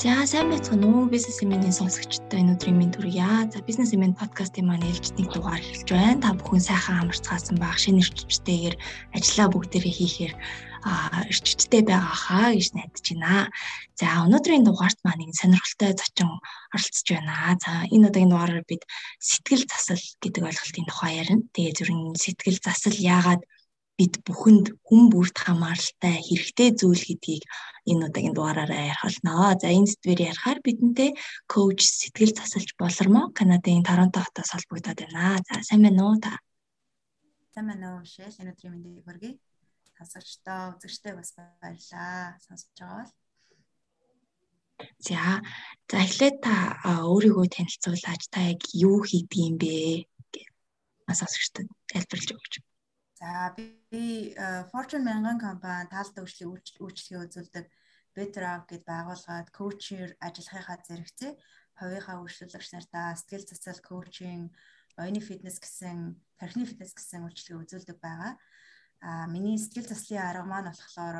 За сайн байцгаана уу бизнес эмээний сонсогчдод энэ өдрийн минь төргийа. За бизнес эмээн подкастын маань ээлжид нэг дугаар эхэлж байна. Та бүхэн сайхан амарцгаасан баг шинэ эрчимтэйгээр ажиллаа бүгдээрээ хийхээр эрчимтэй байгаа хаа гэж найдаж байна. За өнөөдрийн дугаарт маань нэг сонирхолтой зочин оролцож байна. За энэ удаагийн дугаараар бид сэтгэл засал гэдэг ойлголтын тухай ярина. Тэгээ зөвхөн сэтгэл засал яагаад бид бүхэнд хүн бүрт хамааралтай хэрэгтэй зүйл гэдгийг энэ удаагийн дугаараараа ярих болно. За энэ сэдвээр ярихаар бидэнтэй коуч сэтгэл засалж болормоо Канадын Торонто хотоос холбогдоод байна. За сайн байна уу та? Сайн байна уу шээ. Энэ өдрийн мэндийг хүргэе. Сонсогчдоо, үзэгчтэй бас баярлаа. Сонсож байгаа бол. За, за эхлээд та өөрийгөө танилцуулаач та яг юу хийдэг юм бэ? гэж сонсогчдод тайлбарлаж өгөөч. За би э, Fortune 1000 компани таалт үйлчлэгийн үйлчлэгээ үзүүлдэг Better Up гэд байгууллагад коучер ажиллахынхаа зэрэгцээ хувийнхаа үйлчлүүлэгч нартаа сэтгэл засал коучинг, оюуны фитнес гэсэн, тархины фитнес гэсэн үйлчлэгээ үзүүлдэг байгаа. А миний сэтгэл заслын арга маань болохоор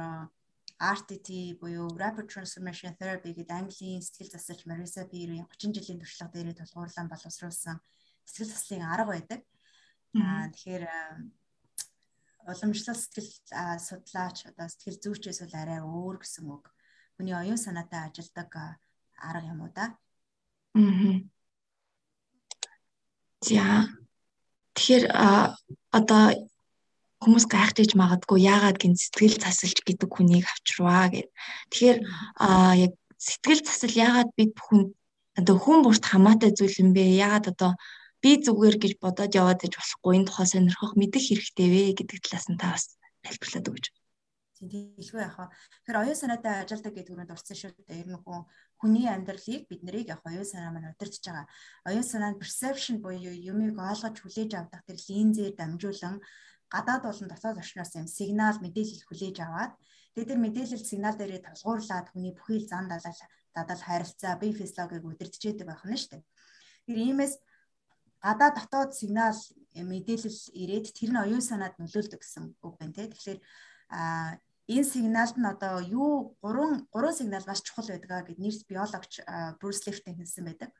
RTT буюу Rapid Transformation Therapy гэдэг Английн сэтгэл засалч Marisa Peer-ийн 30 жилийн туршлага дээрээ тулгуурлан боловсруулсан сэтгэл заслын арга байдаг. Аа тэгэхээр уламжлал сэтгэл судлаач одоо сэтгэл зүйчээс бол арай өөр гэсэн үг. Хүний оюун санаатай ажилдаг арга юм уу да? Аа. За. Тэгэхээр одоо хүмүүс гайхаж магадгүй яагаад гин сэтгэл засалж гэдэг хүнийг авчрваа гэд. Тэгэхээр а яг сэтгэл засал яагаад бид бүхэн одоо хүн бүрт хамаатай зүйл юм бэ? Яагаад одоо би зүгээр гэж бодоод яваад иж болохгүй энэ тухай сонирхох мэдэх хэрэгтэй вэ гэдэг талаас нь та бас тайлбарлаад өгч. Тиймээ яхаа. Тэгэхээр оюун санаатай ажилдаг гэдэг үгэнд дурдсан шүү дээ. Ер нь хүн хүний амьдралыг бид нарыг яг оюун санаа маань удирдах байгаа. Оюун санаа нь perception буюу юмыг ойлгож хүлээж авдаг тэр линзээр дамжуулан гадаад болон дотоод орчноос юм сигнал мэдээлэл хүлээж аваад тэгээд тэр мэдээлэл сигнал дээрээ толгуурлаад хүний бүхий л зан далал дадал харилцаа бие физиологийг удирдах гэдэг байх нь шүү дээ. Тэр иймээс гадаа дотоод сигнал э, мэдээлэл ирээд тэр нь оюун санаанд нөлөөлдөг гэсэн үг байна те. Тэгэхээр а энэ сигналд нь одоо юу гурван гурван сигнал маш чухал байдаг гэд нэрс биологч Брюс Лифтон хэлсэн байдаг.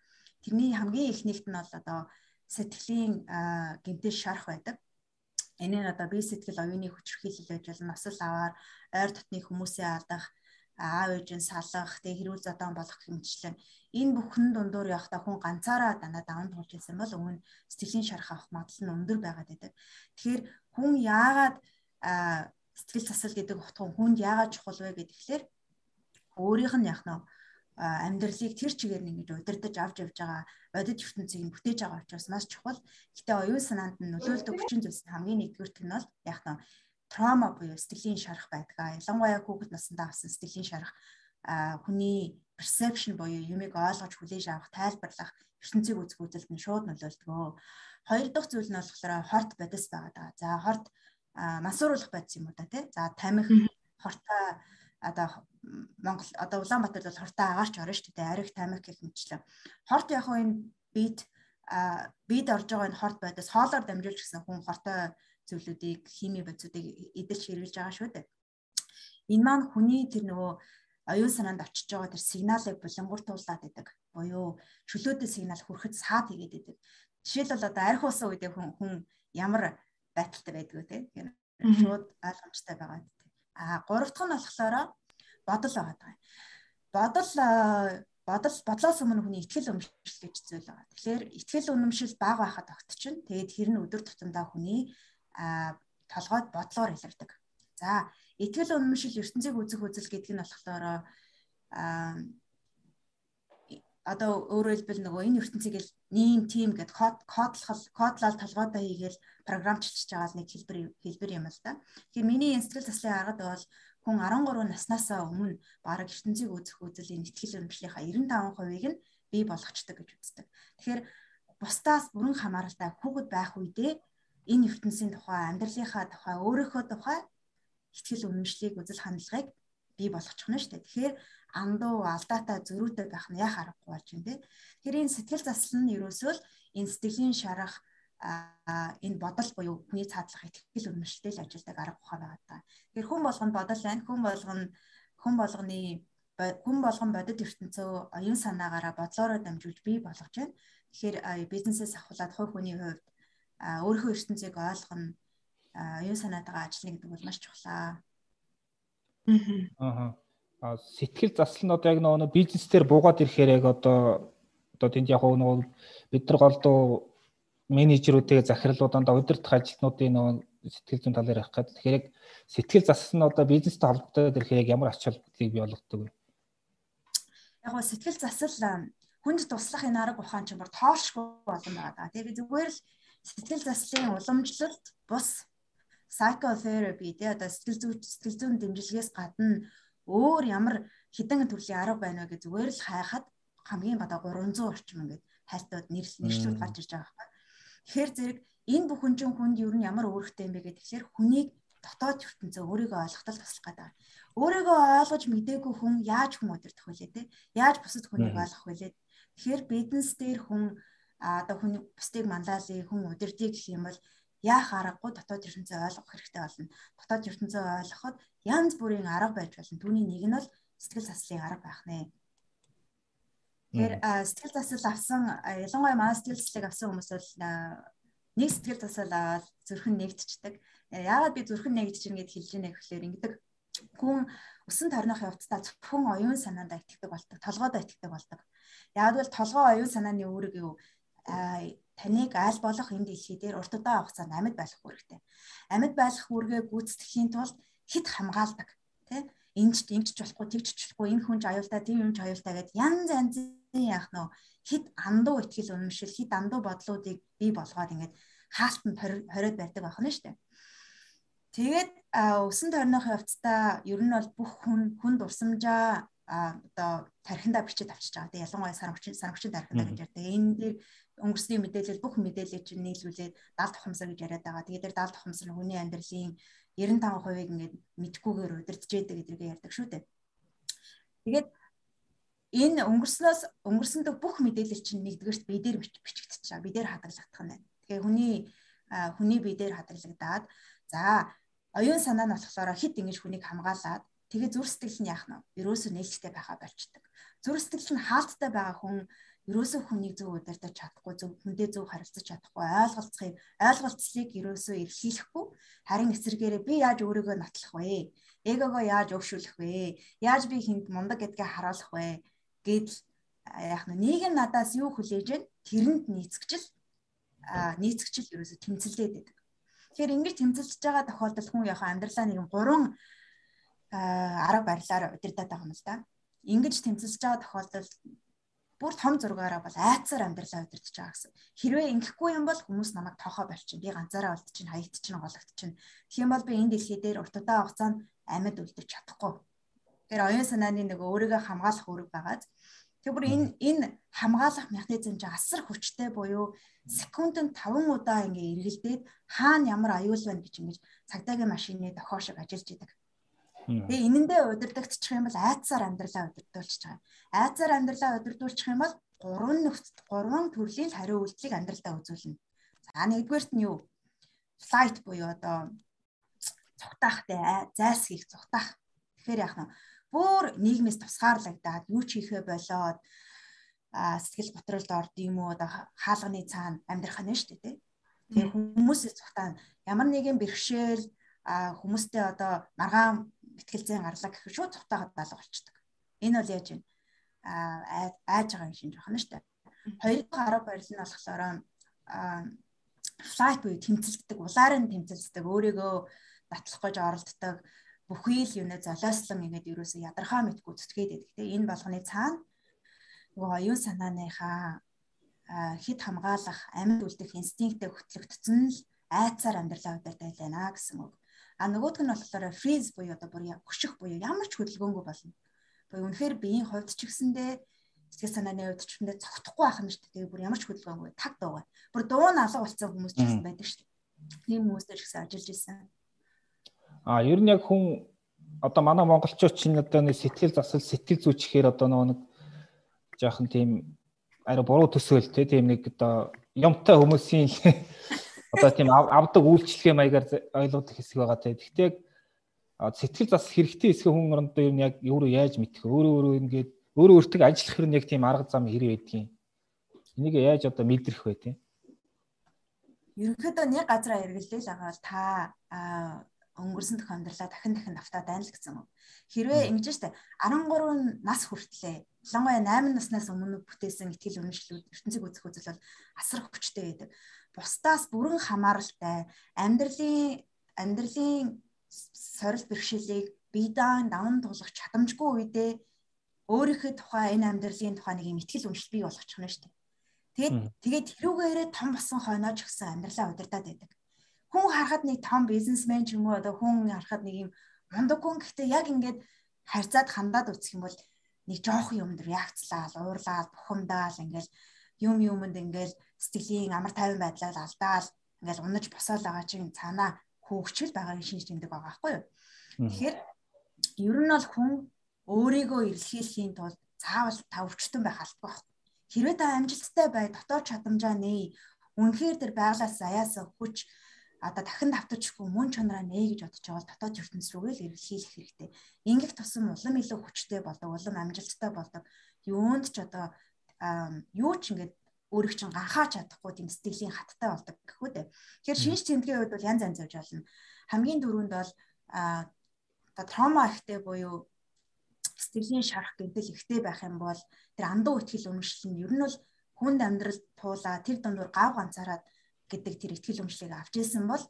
Тэрний хамгийн эхнийхт нь бол одоо сэтгэлийн гэмтэл шарах байдаг. Энэ нь одоо бие сэтгэл оюуны хүчрхийлэл байж болно. Насал аваар ойр дотны хүмүүсээ алдах, аав ээжийн салах, тэг хэрүүл зодон болох хэмжлэн энэ бүхэн дундуур явахдаа хүн ганцаараа дандаа даван туулж ирсэн бол өмнө сэтгэлийн шарах авах магадлал нь өндөр байгаад байдаг. Тэгэхээр хүн яагаад сэтгэл засал гэдэг утга хүнд яагаад чухал вэ гэхээр өөрийнх нь яг нь амьдралыг тэр чигээр нь ингэж удирдах авч явж байгаа бодит ертөнцийг нь бүтээж байгаа учраас маш чухал. Гэтэ оюун санаанд нь нөлөөлдөг хүчин зүйлс хамгийн нэгдүгürt нь бол яг нь траума буюу сэтгэлийн шарах байдаг. Ялангуяа хүүхэд насндаа авсан сэтгэлийн шарах хүний perception буюу юмыг ойлгож хүлээж авах, тайлбарлах, ертөнцийг үзэх үзэлд нь шууд нөлөөлдөг. Хоёр дахь зүйл нь болохоор хорт бодис байгаа. За хорт мансууруулах бодис юм уу та тий. За тамих хортой одоо Монгол одоо Улаанбаатарт бол хортой агаарч орно шүү дээ. Ариг тамих гэх мэтчлээ. Хорт яг энэ бит бид орж байгаа энэ хорт бодис хоолоор дамжуулж гисэн хүн хортой зүйлүүдийг хими бодисуудыг эдэлж хэрэгжилж байгаа шүү дээ. Энэ маань хүний тэр нөгөө оюун санаанд очиж байгаа тэр сигналыг булангууртуулаад байдаг. Буюу чөлөөтэй сигнал хүрэхэд саад хийгээд байдаг. Жишээлбэл одоо арх уусан үедээ хүн хүн ямар байдалтай байдгүй те. Тэгэхээр шууд ойлгомжтой байгаа. А гурав дахь нь болохоор бодол байгаа. Бодол бодол бодлоос өмнө хүний ихтгэл үнэмшил гэж зүйл байгаа. Тэгэхээр ихтгэл үнэмшил бага байхад огтчихно. Тэгээд тэр нь өдөр тутамдаа хүний толгойд бодлоор илэрдэг. За, итгэл үнэмшил ертөнцийг үзэх үзэл гэдэг нь болохоор одоо өөрөөр хэлбэл нөгөө энэ ертөнцийг л нэм тим гэд код кодлол кодлал толгойдоо хийгээл програмчлж байгаа нэг хэлбэр хэлбэр юм л да. Тэгэхээр миний энэ сэтгэл заслын аргад бол хүн 13 наснаасаа өмнө баг ертөнцийг үзэх үзлийн итгэл үнэмшлийнхаа 95%-ийг нь бий болгочдөг гэж үздэг. Тэгэхээр бусдаас бүрэн хамааралтай хүүхэд байх үедээ энэ ертөнцийн тухай, амьдралынхаа тухай, өөрийнхөө тухай ихтгэл үнэмшлийг үзэл хандлагыг бий болгочих нь шүү дээ. Тэгэхээр андуу, алдаатай, зөрүүтэй байх нь яа харахгүй болж байна те. Тэгэхээр энэ сэтгэл заслан нь ерөөсөө л энэ сэтгэлийн шарах энэ бодол буюу хүний цаадлах ихтгэл үнэмшилтэй л ажилладаг арга ухаан байгаа даа. Тэгэхээр хүн болгонд бодол байна. Хүн болгоно хүн болгоны хүн болгон бодит ертөнцөө оюун санаагаараа бодлоороо дамжуулж бий болгож байна. Тэгэхээр бизнесээс ахуулаад хувь хүний хувьд өөрийнхөө ертөнцийг ойлгоно, оюун санаатайгаа ажиллана гэдэг бол маш чухлаа. Аа. Аа сэтгэл засал нь одоо яг нөгөө бизнес дээр буугаад ирэхээр яг одоо одоо тэнд яг нөгөө бид нар голдуу менежерүүдээ захирлууданд удирдах ажилтнуудын нөгөө сэтгэл зүйн талаар ярих гэдэг. Тэгэхээр яг сэтгэл засал нь одоо бизнестэй холбогдоод ирэхээр яг ямар ач холбогдлыг бий болгодог вэ? Яг гоо сэтгэл засал хүнд туслах энэ арга ухаан ч бүр тоолшгүй болон байгаа. Тэгээ зүгээр л сэтгэл заслын уламжлалт бус psychotherapy тий одоо сэтгэл зүй сэтгэл зүйн дэмжлэгээс гадна өөр ямар хідэн төрлийн арга байна вэ гэж зүгээр л хайхад хамгийн гадаа 300 орчим ингээд хайлтууд нэршлүүд гарч ирж байгаа байхгүй. Тэгэхээр зэрэг энэ бүхэн чинь хүнд юу нь ямар өөрөхтэй юм бэ гэдэг тэгэхээр хүнийг дотоод ертөнцөө өөрийгөө ойлгохтол туслах гэдэг. Өөрийгөө ойлгож мэдээгүй хүн яаж хүн өдөртөх вэ те? Яаж бусад хүнийг ойлгох вэ? Тэгэхээр бизнес дээр хүн одоо хүн бусдыг манлайлыг хүн удирдыг гэх юм бол яах аргагүй дотоод ертөнцөө ойлгох хэрэгтэй болно. Дотоод ертөнцөө ойлгоход янз бүрийн арга байж болно. Түүний нэг нь бол сэтгэл заслын арга байх нэ. Тэгэхээр сэтгэл засал авсан ялангуяа манай сэтгэл заслыг авсан хүмүүс бол нэг сэтгэл засал аваад зүрхэн нэгтчдэг. Яагаад би зүрхэн нэгдэж ин гэд хэлж ийнэ гэхлээр ингэдэг хүн усан торных явцдаа зөвхөн оюун санаанд итгэдэг болдог, толгойд итгэдэг болдог. Яг бол толгой оюун санааны үүрэг юу таныг аль болох энэ дэлхий дээр урт удаан хугацаанд амьд байх үүрэгтэй. Амьд байх үүргээ гүйцэтгэхийн тулд хит хамгаалдаг тий энд ч ингэж болохгүй тэгж болохгүй энэ хүн ч аюултай тийм юм ч аюултай гэд янз янзын яах нөө хит андуу ихтгэл үнэмшил хит андуу бодлуудыг бий болгоод ингээд хаалтанд хориод байдаг байх нь дээ. Тэгээд өсөн тойрных явцдаа ер нь бол бүх хүн хүн дурсамжаа одоо тархиндаа бичиж авчиж байгаа. Тэгээ ялангуяа сарвчин сарвчин тархиндаа гэж ярьдаг. Энэ дээр өнгөрсний мэдээлэл бүх мэдээлэл чинь нийлүүлээд 70 тухамсар гэж яриад байгаа. Тэгээд тэр 70 тухамсар нь хүний амьдралын 95%-ыг ингээд мэдгүйгээр удирдах байдаг гэдгийг ярьдаг шүү дээ. Тэгээд энэ өнгөрснөөс өнгөрсөндөө бүх мэдээлэл чинь нэгдүгээрт бидээр бичигдэж байгаа. Бидээр хадгалагдах нь байна. Тэгэхээр хүний хүний бидээр хадгалагдаад за оюун санаа нь болохоор хит ингэж хүнийг хамгаалаад тэгээ зүр сэтгэл нь яах нь ерөөсөө нээлттэй байхаа болчдөг. Зүр сэтгэл нь хаалттай байгаа хүн ерөөсөө хүнийг зөв удирдах чадахгүй зөв хүндээ зөв харилцаж чадахгүй ойлголцохыг ойлголцлыг ерөөсөө эрхлэхгүй харин эсэргээрээ би яаж өөрийгөө нотлох вэ? Эгогоо яаж өвшүүлэх вэ? Яаж би хүнд мундаг гэдгээ харуулах вэ? гэдэл яах нь нийгэм надаас юу хүлээж байна? Тэрэнд нийцгчл а нийцгчл ерөөсөө тэмцэлдээд байдаг. Тэгэхээр ингэж тэмцэлж байгаа тохиолдолд хүн яг амьдралаа нэгэн гурван арга барилаар удирдах байгаа юм л да. Ингэж тэмцэлж байгаа тохиолдолд бүр том зургаараа бол айцаар амьдралаа удирдах байгаа гэсэн. Хэрвээ ингэхгүй юм бол хүмүүс намайг тоохоо болчихно. Би ганцаараа болт чинь хаягт чинь гологт чинь. Тэгэх юм бол би энэ дэлхий дээр урт удаан хугацаанд амьд үлдэж чадахгүй. Тэгэхээр оюун санааны нэг өөрийгөө хамгаалах үүрэг байгаад тэг бүр энэ энэ хамгаалах механизм чинь асар хүчтэй буюу секундэд 5 удаа ингээ эргэлдээд хаана ямар аюул байна гэж ингэж цагдаагийн машины дохоо шиг ажиллаж идэг. Тэгээ энэндээ удирдахчих юм бол айцаар амьдралаа удирдуулчих байгаа. Айцаар амьдралаа удирдуулчих юм бол гурван нөхцөд гурван төрлийн хариу үйлдэлийг амьдралдаа үзүүлнэ. За нэгдүгээрт нь юу? Flight буюу одоо цугтаахтай зайс хийх цугтаах. Тэгэхээр яах нь бүр нийгмээс тусгаарлагдаад юу ч хийхэ болоод сэтгэл готролд орд юм уу хаалганы цаана амьдрах нь шүү дээ. Тэгээ хүмүүсээс цухтаа ямар нэгэн бэрхшээл хүмүүстэй одоо маргаан ихтгэлцэн гарлаа гэхэд шууд цухтаагаад даалга болчдөг. Энэ бол яаж вэ? Аа айж байгаа юм шинж байна шүү дээ. Хоёр дахь арга барил нь болохоор флайт буюу тэмцэлддэг, улаар нь тэмцэлддэг, өөрийгөө батлах гэж оролддог, бүхий л юунэ золиослон ингээд ерөөсөө ядархаа мэдгүй зүтгээд байдаг. Тэ энэ болгоны цаана нөгөө оюун санааныхаа хит хамгаалах, амьд үлдэх инстинктээ хөтлөгдсөн л айцаар амьдралаа удирдах байлаа гэсэн үг. А нөгөөх нь болохоор freeze буюу одоо бүр хөших буюу ямар ч хөдөлгөөнгүй болно. Буюу үнэхээр биеийн хувьд ч гэсэндээ сэтгэл санааны хувьд ч гэсэндээ цогтохгүй байх нь шүү дээ. Тэгээ бүр ямар ч хөдөлгөөнгүй таг дуугаа. Бүр дуу наалга болсон хүмүүс ч гэсэн байдаг шүү дээ. Тийм хүмүүстэй ч гэсэн ажиллаж исэн. А ер нь яг хүн одоо манай монголчууд чинь одоо нэг сэтгэл засал сэтгэл зүйчхээр одоо нэг жоохон тийм ари буруу төсөөл тийм нэг одоо юмтай хүмүүсийн одоо тийм авдаг үйлчлэгээ маягаар ойлгох хэсэг байгаа те. Гэхдээ сэтгэл засал хэрэгтэй эсэх хүн орондоо ер нь яг өөрөө яаж мэдэх өөрөө өөрөө ингээд өөрөө өөртөө ажиллах хэрэг яг тийм арга зам хэрэг байдгийг энийг яаж одоо мэдрэх вэ тийм ерөнхийдөө нэг газараа эргэлдээл байгаа бол та өнгөрсөн амьдралаа дахин дахин автаа байна л гэсэн үг. Хэрвээ ингэж штэ 13 нас хүртлээ ялангуяа 8 наснаас өмнө бүтээсэн ихтгэл үнэмшлүүд ертөнцийг үзэх үзэл бол асар хүчтэй байдаг. Бусдаас бүрэн хамааралтай амьдралын амьдралын сорил бэрхшээлийг бие даан даван туулах чадамжгүй үедээ өөрийнхөө тухай энэ амьдралын тухай нэг юм ихтгэл үнэмшил бий болгочих нь штэ. Тэгээд тэгээд тэрүүгээрээ том болсон хойноо ч гэсэн амьдралаа удирдах байдаг. Хүн харахад нэг том бизнесмен ч юм уу одоо хүн харахад нэг юм мундаг хүн гэхдээ яг ингээд харьцаад хандаад үзэх юм бол нэг жоох юм дөр реакцлаад, уурлаад, бухимдаал ингээл юм юмд ингээл сэтгэлийн амар тайван байдлаар алдаал ингээл унаж босоол байгаа чинь цаанаа хөөгчл байгааг шинж тэмдэг байгаа байхгүй юу. Тэгэхээр ер нь бол хүн өөрийгөө эрэлхийлэхийн тулд заавал тавчтан байх албагүй байхгүй Хэрвээ та амжилттай бай, дотоод чадамжаа нээ. Үнэхээр тэр байглаас аяасаа хүч одоо дахин давтчихгүй мөн чанараа нээ гэж бодож байгаа дотоод ертөнц рүүгээ л эргэлхийлэх хэрэгтэй. Ингэх тусам улам илүү хүчтэй болдог, улам амжилттай болдог. Юунд ч одоо юу ч ингээд өөрийг чинь ганхаач чадахгүй тийм сэтгэлийн хаттай болдог гэхүү дээ. Тэгэхээр шинж тэмдгийн үед бол янз янз явж болно. Хамгийн түрүүнд бол одоо трома ихтэй буюу сэтгэлийн шарах гэмтэл ихтэй байх юм бол тэр андуу ихтгэл үнэмшил нь ер нь бол хүнд амьдрал туулаа тэр дундуур гав ганцаараад гэдэг тэр ихтгэл үнэмшлийг авч ирсэн бол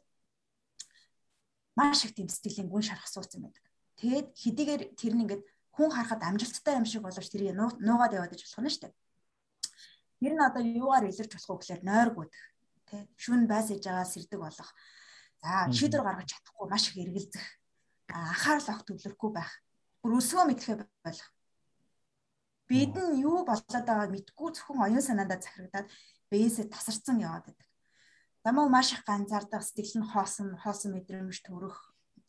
маш их тийм сэтгэлийн гүн шарах суудсан байдаг. Тэгээд хэдийгээр тэр нь ингээд хүн харахад амжилттай юм шиг боловч тэрийг нуугаад яваад иж болох нь шүү дээ. Тэр нь одоо юугаар илэрч болох вэ гэхээр нойргууд тий шүн байс иж байгаа сэрдэг болох. За шийдвэр гаргаж чадахгүй маш их эргэлзэх анхаарал огт төвлөрөхгүй байх бүр өсгөө мэдхээ болох. Бид нь юу болоод байгааг мэдгүй зөвхөн оюун санаандаа захирагдаад бээсээ тасарсан яваад байдаг. Замаа маш их ганцаардах сэтгэл нь хоосон, хоосон мэдрэмж төрөх.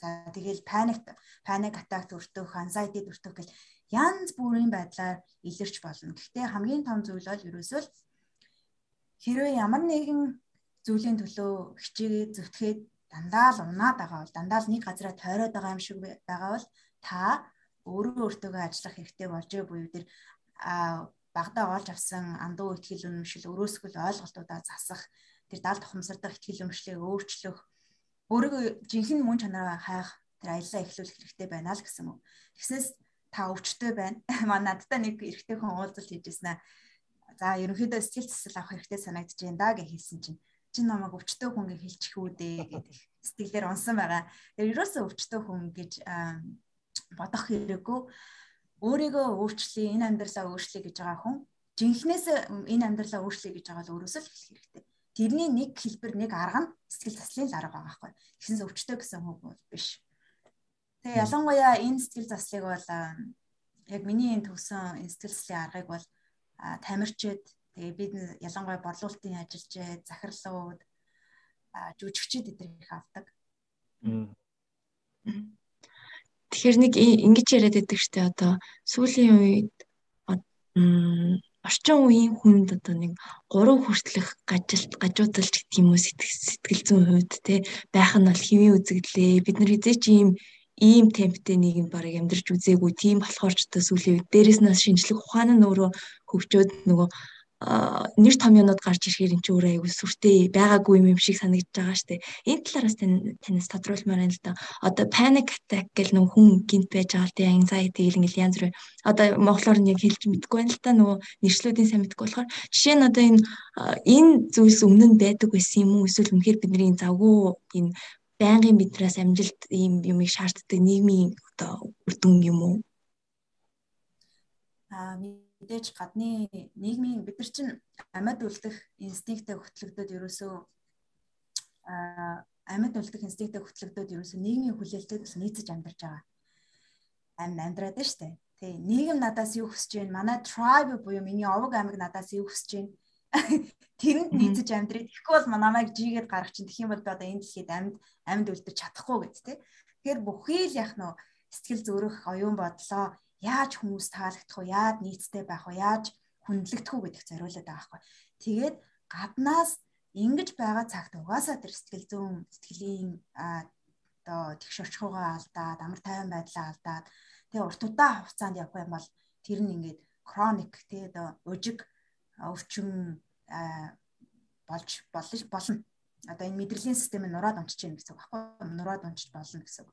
За тэгэл паник паник атак төртөх, anxiety төртөх гэл янз бүрийн байдлаар илэрч болно. Гэхдээ хамгийн том зүйл бол ерөөсөө хэрвээ ямар нэгэн зүйлийн төлөө хичээгээ зөвтгээд дандаа л унаад байгаа бол дандаа л нэг газараа тойроод байгаа юм шиг байгаа бол та өөрөө өөртөөгөө ажиллах хэрэгтэй болжээ буюу тэр багада олж авсан андуу ихтгэл үнэмшил өрөөсгөл ойлголтуудаа засах тэр даал тухамсардах ихтгэл үнэмшлийг өөрчлөх өөрийгөө жинхэнэ мөн чанараа хайх тэр аяллаа эхлүүлэх хэрэгтэй байна л гэсэн үг. Тэгснээс та өвчтөй байна. Маа надтай нэг эрэгтэй хүн уулзалт хийжсэн аа. За ерөнхийдөө сэтгэл засал авах хэрэгтэй санагдаж байна да гэж хэлсэн чинь чи намайг өвчтөй хүн гэж хэлчих үү дээ гэдэг сэтгэлээр унсан байгаа. Тэр ерөөсөө өвчтөй хүн гэж бодох хэрэггүй өөрийгөө өөрчлөе энэ амьдралаа өөрчлөе гэж байгаа хүн жинхнээс энэ амьдралаа өөрчлөе гэж байгаа л өөрөөсөө л хэлэх хэрэгтэй. Тэрний нэг хэлбэр нэг арга нь сэтгэл заслын л арга байгаа байхгүй. Тэгсэн өвчтөй гэсэн үг бол биш. Тэгээ ялангуяа энэ сэтгэл заслыг бол яг миний энэ төгсөн сэтгэл заслын аргыг бол тамирчид тэгээ бид ялангуяа борлуулалтын ажилчид, захирлууд, жүжигчид эдгээр их авдаг. Тэгэхээр нэг ингэж яриад байдаг штэ одоо сүүлийн үед орчин үеийн хүнд одоо нэг 3 хүртэлх гажилт гажуудалч гэдэг юм уу сэтгэл зүйн хувьд те байх нь бол хэвийн үзэгдлээ. Бид нар хизээ чи ийм ийм темптэй нэг юм баг амьдрч үзээгүй тийм болохоор ч одоо сүүлийн үед дээрэс нь шинжлэх ухаан нь өөрөө хөгжөөд нөгөө нэр том юмнууд гарч ирэхээр эн чинь өөрөө аягүй сүртэй байгаагүй юм шиг санагдаж байгаа штэ. Энэ талаараас тань танаас тодруулмаар байна л да. Одоо panic attack гэл нэг хүн гинт байж байгаа л тий anxiety гэл ингээл янз бүр. Одоо монголоор нь яг хэлж мэдэхгүй байна л та нөгөө нэршлүүдийн сайн мэдэхгүй болохоор жишээ нь одоо энэ энэ зүйлс өмнө нь байдаг байсан юм уу эсвэл үнэхээр бидний завгүй энэ байнгын биднээс амжилт ийм юмыг шаарддаг нийгмийн одоо үр дүн юм уу? Аа мэдээж гадны нийгмийн бид нар чинь амьд үлдэх инстинкттэй хөтлөгдөд ерөөсөө амьд үлдэх инстинкттэй хөтлөгдөд ерөөсөө нийгмийн хүлээлтэд бас нийцэж амьдарч байгаа. Амьд амьдраад байна штэ. Тий, нийгэм надаас юу хүсэж байна? Манай tribe буюу миний овог аймаг надаас юу хүсэж байна? Тэрэнд нийцэж амьдрий. Тэгэхгүй бол намайг жигээд гарах чинь тэгэх юм бол би одоо энэ дэлхийд амьд амьд үлдэж чадахгүй гэж тий. Тэгэхээр бүхий л яг нөө сэтгэл зүрэх оюун бодлоо яаж хүмүүс таалагдах вэ? Яаж нийцтэй байх вэ? Яаж хүндлэгдэх үү гэдэгт зориулаад байгаа байхгүй. Тэгээд гаднаас ингэж байгаа цагт угаасаа тэр сэтгэл зүйн сэтгэлийн одоо тэгш орчхуугаа алдаад амар тайван байдлаа алдаад тэгээ урт удаан хугацаанд явах юм бол тэр нь ингээд хроник тэгээ одоо өжиг өвчин болж болж болно. Одоо энэ мэдрэлийн систем нь нураад унчиж байна гэсэн үг багхгүй нураад унчиж болно гэсэн үг.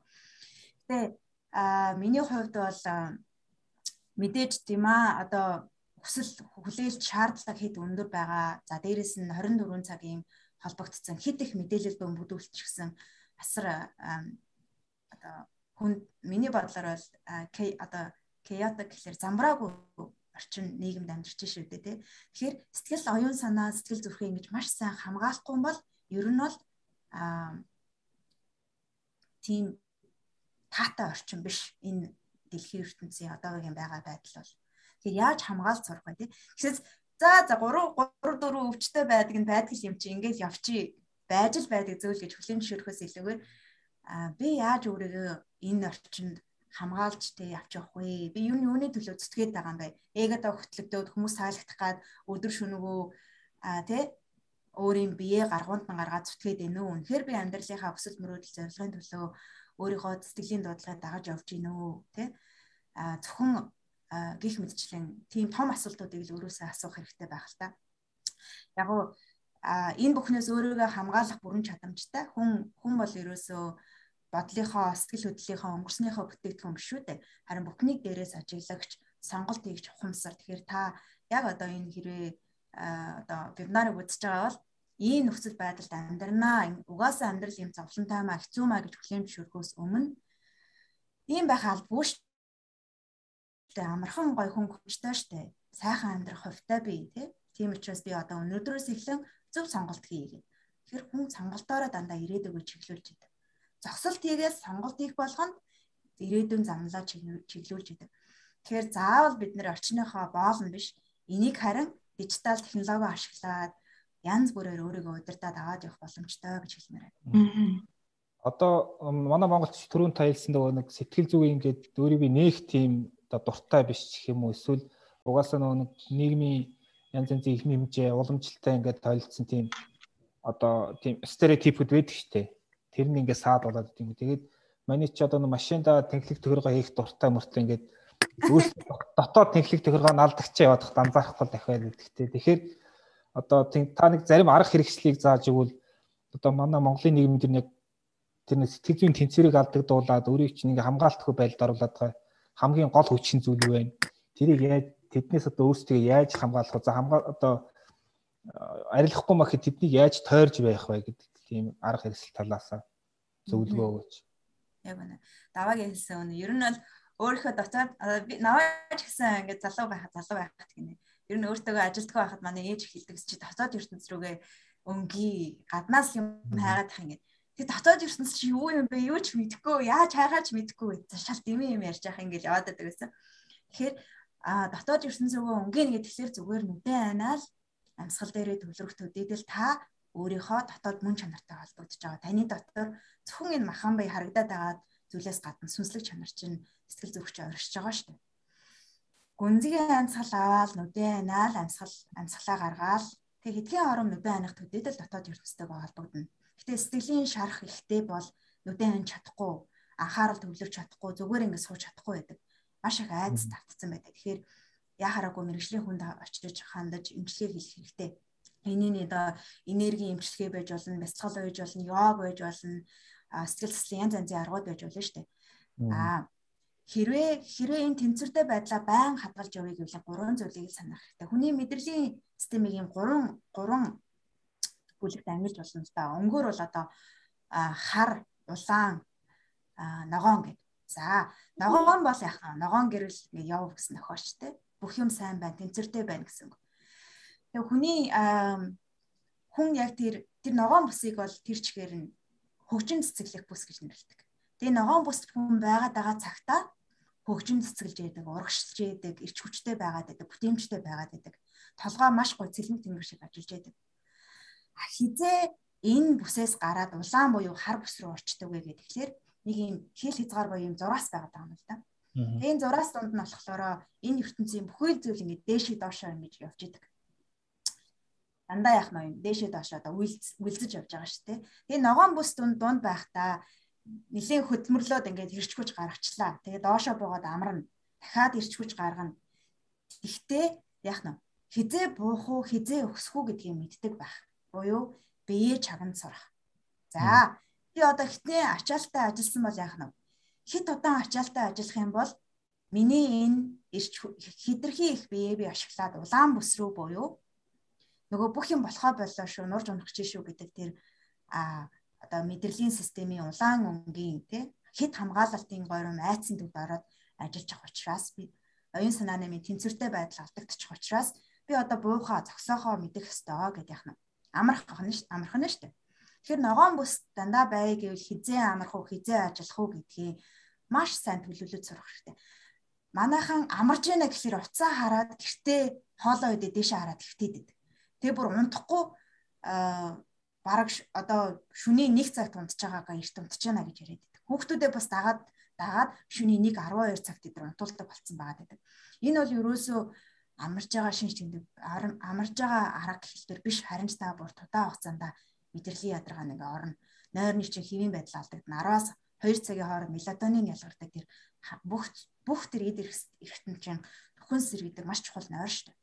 Гэтэ а миний хувьд бол мэдээж тийм аа одоо хүсэл хүлээлт шаардлага хэд өндөр байгаа. За дээрэс нь 24 цагийн холбогдсон хэд их мэдээлэл бөмбөгдүүлчихсэн асар одоо хүн миний бодлоор бол одоо chaotic гэхэлэр замбраагүй орчин нийгэмд амьдарч шүү дээ тий. Тэгэхээр сэтгэл оюун санаа сэтгэл зүрхээ ингэж маш сайн хамгаалахгүй бол ер нь бол аа тийм таатай орчин биш энэ дэлхийн ертөнцийн одоогийн байгаа байдал бол. Тэгэхээр яаж хамгаалж сурах вэ тий. Гэвч за за 3 3 4 өвчтэй байдаг нь байдаг юм чи ингээд явчих байж л байдаг зөвл гэж хүлэн зөвшөөрөхөөс илүүгээр а би яаж өөрийгөө энэ орчинд хамгаалж тэ явж явах вэ? Би юу юуны төлөө зүтгээд байгаа юм бэ? Эгэдэ хөтлөгдөөд хүмүүс саалгах гад өдөр шөнөгөө а тэ өөрийн биеэ гаргуунд нь гаргаад зүтгээд энэ үү? Үнэхээр би амьдралынхаа өсөлт мөрөөдөл зорилгын төлөө өөрийнхөө сэтгэлийн дуудлагыг дагаж явж гинэ үү? Тэ а зөвхөн гих мэдчлэн тийм том асуултуудыг л өөрөөсөө асуух хэрэгтэй байх л та. Яг а энэ бүхнээс өөрийгөө хамгаалах бүрэн чадамжтай хүн хүн бол ерөөсөө бодлынхоо сэтгэл хөдлөлийнхөө өнгөрснийхөө бүтээгдэхүүн биш үү дээ. Харин бүхнийг дээрээс ажиглагч сонголт хийж ухамсар. Тэгэхээр та яг одоо энэ хэрвээ одоо вебинарыг үзэж байгаа бол ийм нөхцөл байдалд амьдрнаа. Угаасаа амьдрал юм зовлонтой маа хэцүү маа гэж хүлээн зөвшөөрөхөөс өмнө ийм байх албагүй шүү дээ. Амархан гой хүн хүчтэй дээ. Сайхан амьдрах хувьтай би тий. Тийм учраас би одоо өнөөдрөөс эхлэн зөв сонголт хийе гэх. Тэгэхээр хүн сонголтоороо дандаа ирээдүгөө чиглүүлж идэг. Зогсолт хийгээс сонголт хийх болгонд ирээдүйн замлаа чиглүүлж идэг. Тэгэхээр заавал бид нэр орчныхоо боол нь биш энийг харин дижитал технологи ашиглаад янз бүрээр өөрийгөө удирдаад аваад явах боломжтой гэж хэлмээр байна. Одоо манай Монголд түрүүн таялсан нөгөө нэг сэтгэл зүгийн ингээд өөрийгөө нээх тийм одоо дуртай биш гэх юм уу эсвэл угаасаа нөгөө нийгмийн янз янзын их хэмжээ уламжлалтай ингээд тойлцсон тийм одоо тийм стереотипүүд байдаг штэ. Тэр нь ингээд саад болоод идэв. Тэгээд маний ч одоо машинда тэнхлэг төхөргөө хийх дуртай мөртлөө ингээд дотоод тэнхлэг төхөргөө наалдагчаа явах анзаарахгүй дахиад гэдэгтэй. Тэгэхээр одоо та нэг зарим арга хэрэгслийг зааж игвэл одоо манай Монголын нийгэм дэр нэг тэр нэг сэтгэл зүйн тэнцвэрийг алдагдуулаад өөрийг чинь ингээ хамгаалтгүй байдалд оруулаад байгаа хамгийн гол хүчин зүйл юу вэ? Тэрийг яаж тэднээс одоо өөрсдөө яаж хамгаалах вэ? За хамгаа одоо арилахгүй махад тэднийг яаж тойрж байх вэ гэдэг тийм арга хэрэгсэл талаасаа зөвлөгөө өгөөч. Яг үнэ. Даваагийн хэлсэн үнэ. Ер нь бол өөрийнхөө дотоод би наваач гэсэн ингээд залуу байхад залуу байхад гинэ. Ер нь өөртөө ажилтдаг байхад манай ээж хэлдэг чи дотоод ертөнц рүүгээ өнгийн гаднаас юм хайгаад тах ингээд. Тэг дотоод ертөнц чи юу юм бэ? Юу ч мэдэхгүй, яаж хайгаач мэдэхгүй. Шалт дэмий юм ярьж яах ингээд яваад байдаг гэсэн. Тэгэхээр а дотоод ертөнц рүүгээ өнгөн гэдэг тэгэхээр зүгээр нүдэн айнаал амьсгал дээрээ төвлөрөх төдийдэл та өөрийнхөө дотоод мөн чанартай холбогдож байгаа. Таны дотор зөвхөн энэ махан бай харагдаад байгаа зүйлээс гадна сүнслэг чанар чинь сэтгэл зүрхч оршиж байгаа шүү дээ. Гүнзгий амьсгал аваад нүдэн айнаал амьсгал амьсгалаа гаргаал тэг хэдхэн орон нүдэн айнах төдийдэл дотоод ертөнцтэйгээ холбогдно. Гэтэ сэтгэлийн шарах ихтэй бол нүдэн айнч чадахгүй, анхаарал төвлөрч чадахгүй, зүгээр ингэ сууж чадахгүй байдаг маш их айдас тавтсан байдаг. Тэгэхээр яхаараагүй мэрэгжлийн хүнд очиж хандаж эмчилгээ хийх хэрэгтэй. Энэний одоо энерги эмчилгээ байж болно, бяцлал байж болно, йог байж болно, сэтгэл зүйн янз янзын аргууд байж болно шүү дээ. Аа хэрвээ хэрвээ энэ тэнцвэртэй байдлаа байн хадгалж явъя гэвэл гурван зүйлийг санах хэрэгтэй. Хүний мэдрэлийн системийг ийм гурван гурван бүлэгт ангилж болно л да. Өнгөөр бол одоо хар, улаан, ногоон гэдэг За ногоон бол яхаа ногоон гэрэл ингээ яв гэсэн нөхөчтэй. Бүх юм сайн байна, тэнцвэртэй байна гэсэн. Тэгээ хүний хүн яг тэр тэр ногоон бүсийг бол тэр чигээр нь хөгжин цэцэглэх бүс гэж нэрлэдэг. Тэгээ ногоон бүс хүн байгаад байгаа цагтаа хөгжин цэцгэлж яадаг, урагшилж яадаг, ирч хүчтэй байгаад байдаг, бүтээмжтэй байгаад байдаг. Толгой маш гой цэлмэг тэнгэр шиг ажиллаж яадаг. Хизээ энэ бүсээс гараад улаан буюу хар бүс рүү орчдөг вэ гэхээр нэг юм хэл хязгаар боёо юм зураас байгаа даа юм л да. Тэгээ энэ зураас дунд нь болохоор энэ ертөнцийн бүхэл зүйл ингэ дээшээ доошоо ингэж явж идэг. Дандаа яах юм дээшээ доошоо одоо үйлцэж явж байгаа шүү дээ. Тэгээ ногоон бүс дунд дунд байхдаа нэлийн хөдөлмөрлөөд ингээд ирчгүүж гаргачлаа. Тэгээд доошоо буугаад амарна. Дахиад ирчгүүж гаргана. Гэхдээ яах нь хизээ буух уу, хизээ өксөх үү гэдгийг мэддэг байх. Буюу биеэ чагнад сурах. За би одоо хитний ачаалттай ажилласан бол яах нь хит удаан ачаалттай ажиллах юм бол миний энэ ирч хитрхи их биеэ би ашиглаад улаан бүс рүү буюу нөгөө бүх юм болохоо боллоо шүү. Нурж унах чинь шүү гэдэг тэр а одоо мэдрэлийн системийн улаан өнгийн тий хит хамгаалалтын горим айцсан төвд ороод ажиллаж авах учраас би оюун санааны минь тэнцвэртэй байдал алдагдчих учраас би одоо буухаа зогсоохоо мэдэх ёстой гэдэг яхна амарх гахна ш амархан нь штэ тэгэхээр ногоон бүс дандаа бай гэвэл хизээ амарх уу хизээ ажиллах уу гэдгийг маш сайн төлөвлөж сурах хэрэгтэй. Манайхан амарж яана гэхээр уцаа хараад гэртээ хоолоо идэ дэше хараад идэв тэгээ бүр унтахгүй бараг одоо шүний 1 цагт унтж байгаагаа эрт унтж байна гэж яриад байдаг. Хүүхдүүдээ бас дагаад дагаад шүний 1 12 цагт идэр унтуулдаг болсон байгаа гэдэг. Энэ бол ерөөсөө амарж байгаа шинж тэмдэг амарж байгаа арга гэхэлтэр биш харин ч та бүр тудаа хугацаанд мэдрэлийн ядаргаа нэг орно. Нойрны чинь хэвийн байдал алдагдана. 10-аас 2 цагийн хооронд мелатонин ялгардаг тэр бүх бүх тэр эд эргэтэн чинь төхөн сэр гэдэг маш чухал нойр шүү.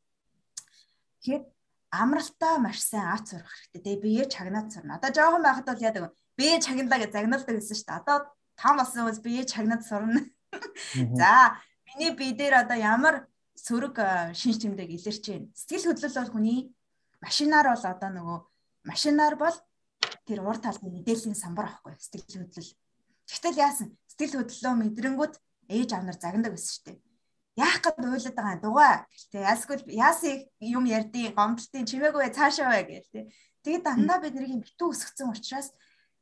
Тэгэхээр амралтаа маш сайн ац сурах хэрэгтэй. Тэгээ бие чагнаад сурна. Одоо жоохон байхад бол яадаг вэ? Бие чагналаа гэж загналдаг гэсэн шүү дээ. Одоо том болсон хүмүүс бие чагнаад сурна. За, миний бие дээр одоо ямар сөрөг шинж тэмдэг илэрч байна. Сэтгэл хөдлөл бол хүний машинаар бол одоо нөгөө машинаар бол тэр урд талд мэдээллийн самбар авахгүй сэтгэл хөдлөл. Тэгтэл яасан? Сэтгэл хөдлөлөө мэдрэнгүүд ээж аав нар загнадаг байсан шүү дээ яах гээд уйлаад байгаа дугаа гэлтэй яасгүй яасан юм ярдیں۔ гомдлтын чимээгүй цаашаа бай гэлтэй. Тэгээд дандаа бид юм битүү өсгцэн учраас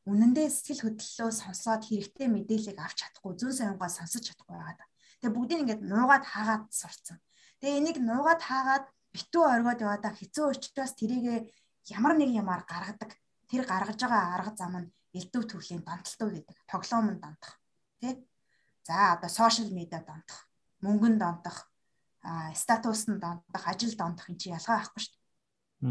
үнэндээ сэтгэл хөдлөлөө сонсоод хэрэгтэй мэдээллийг авч чадахгүй зүүн соёнгоо сонсож чадахгүй байгаа. Тэгээ бүгдийг ингээд нуугаад хаагаад сурцсан. Тэгээ энийг нуугаад хаагаад битүү оргоод яваадаа хэцүү учраас тэрийг ямар нэг юмар гаргадаг. Тэр гаргаж байгаа арга зам нь элдв төрлийн донтолтоо гэдэг. Тоглоом нь донтох. Тэ? За одоо сошиал медиа донтох мөнгөнд донтох, статус нь донтох, ажил донтох энэ чи ялгаа байхгүй шүү дээ.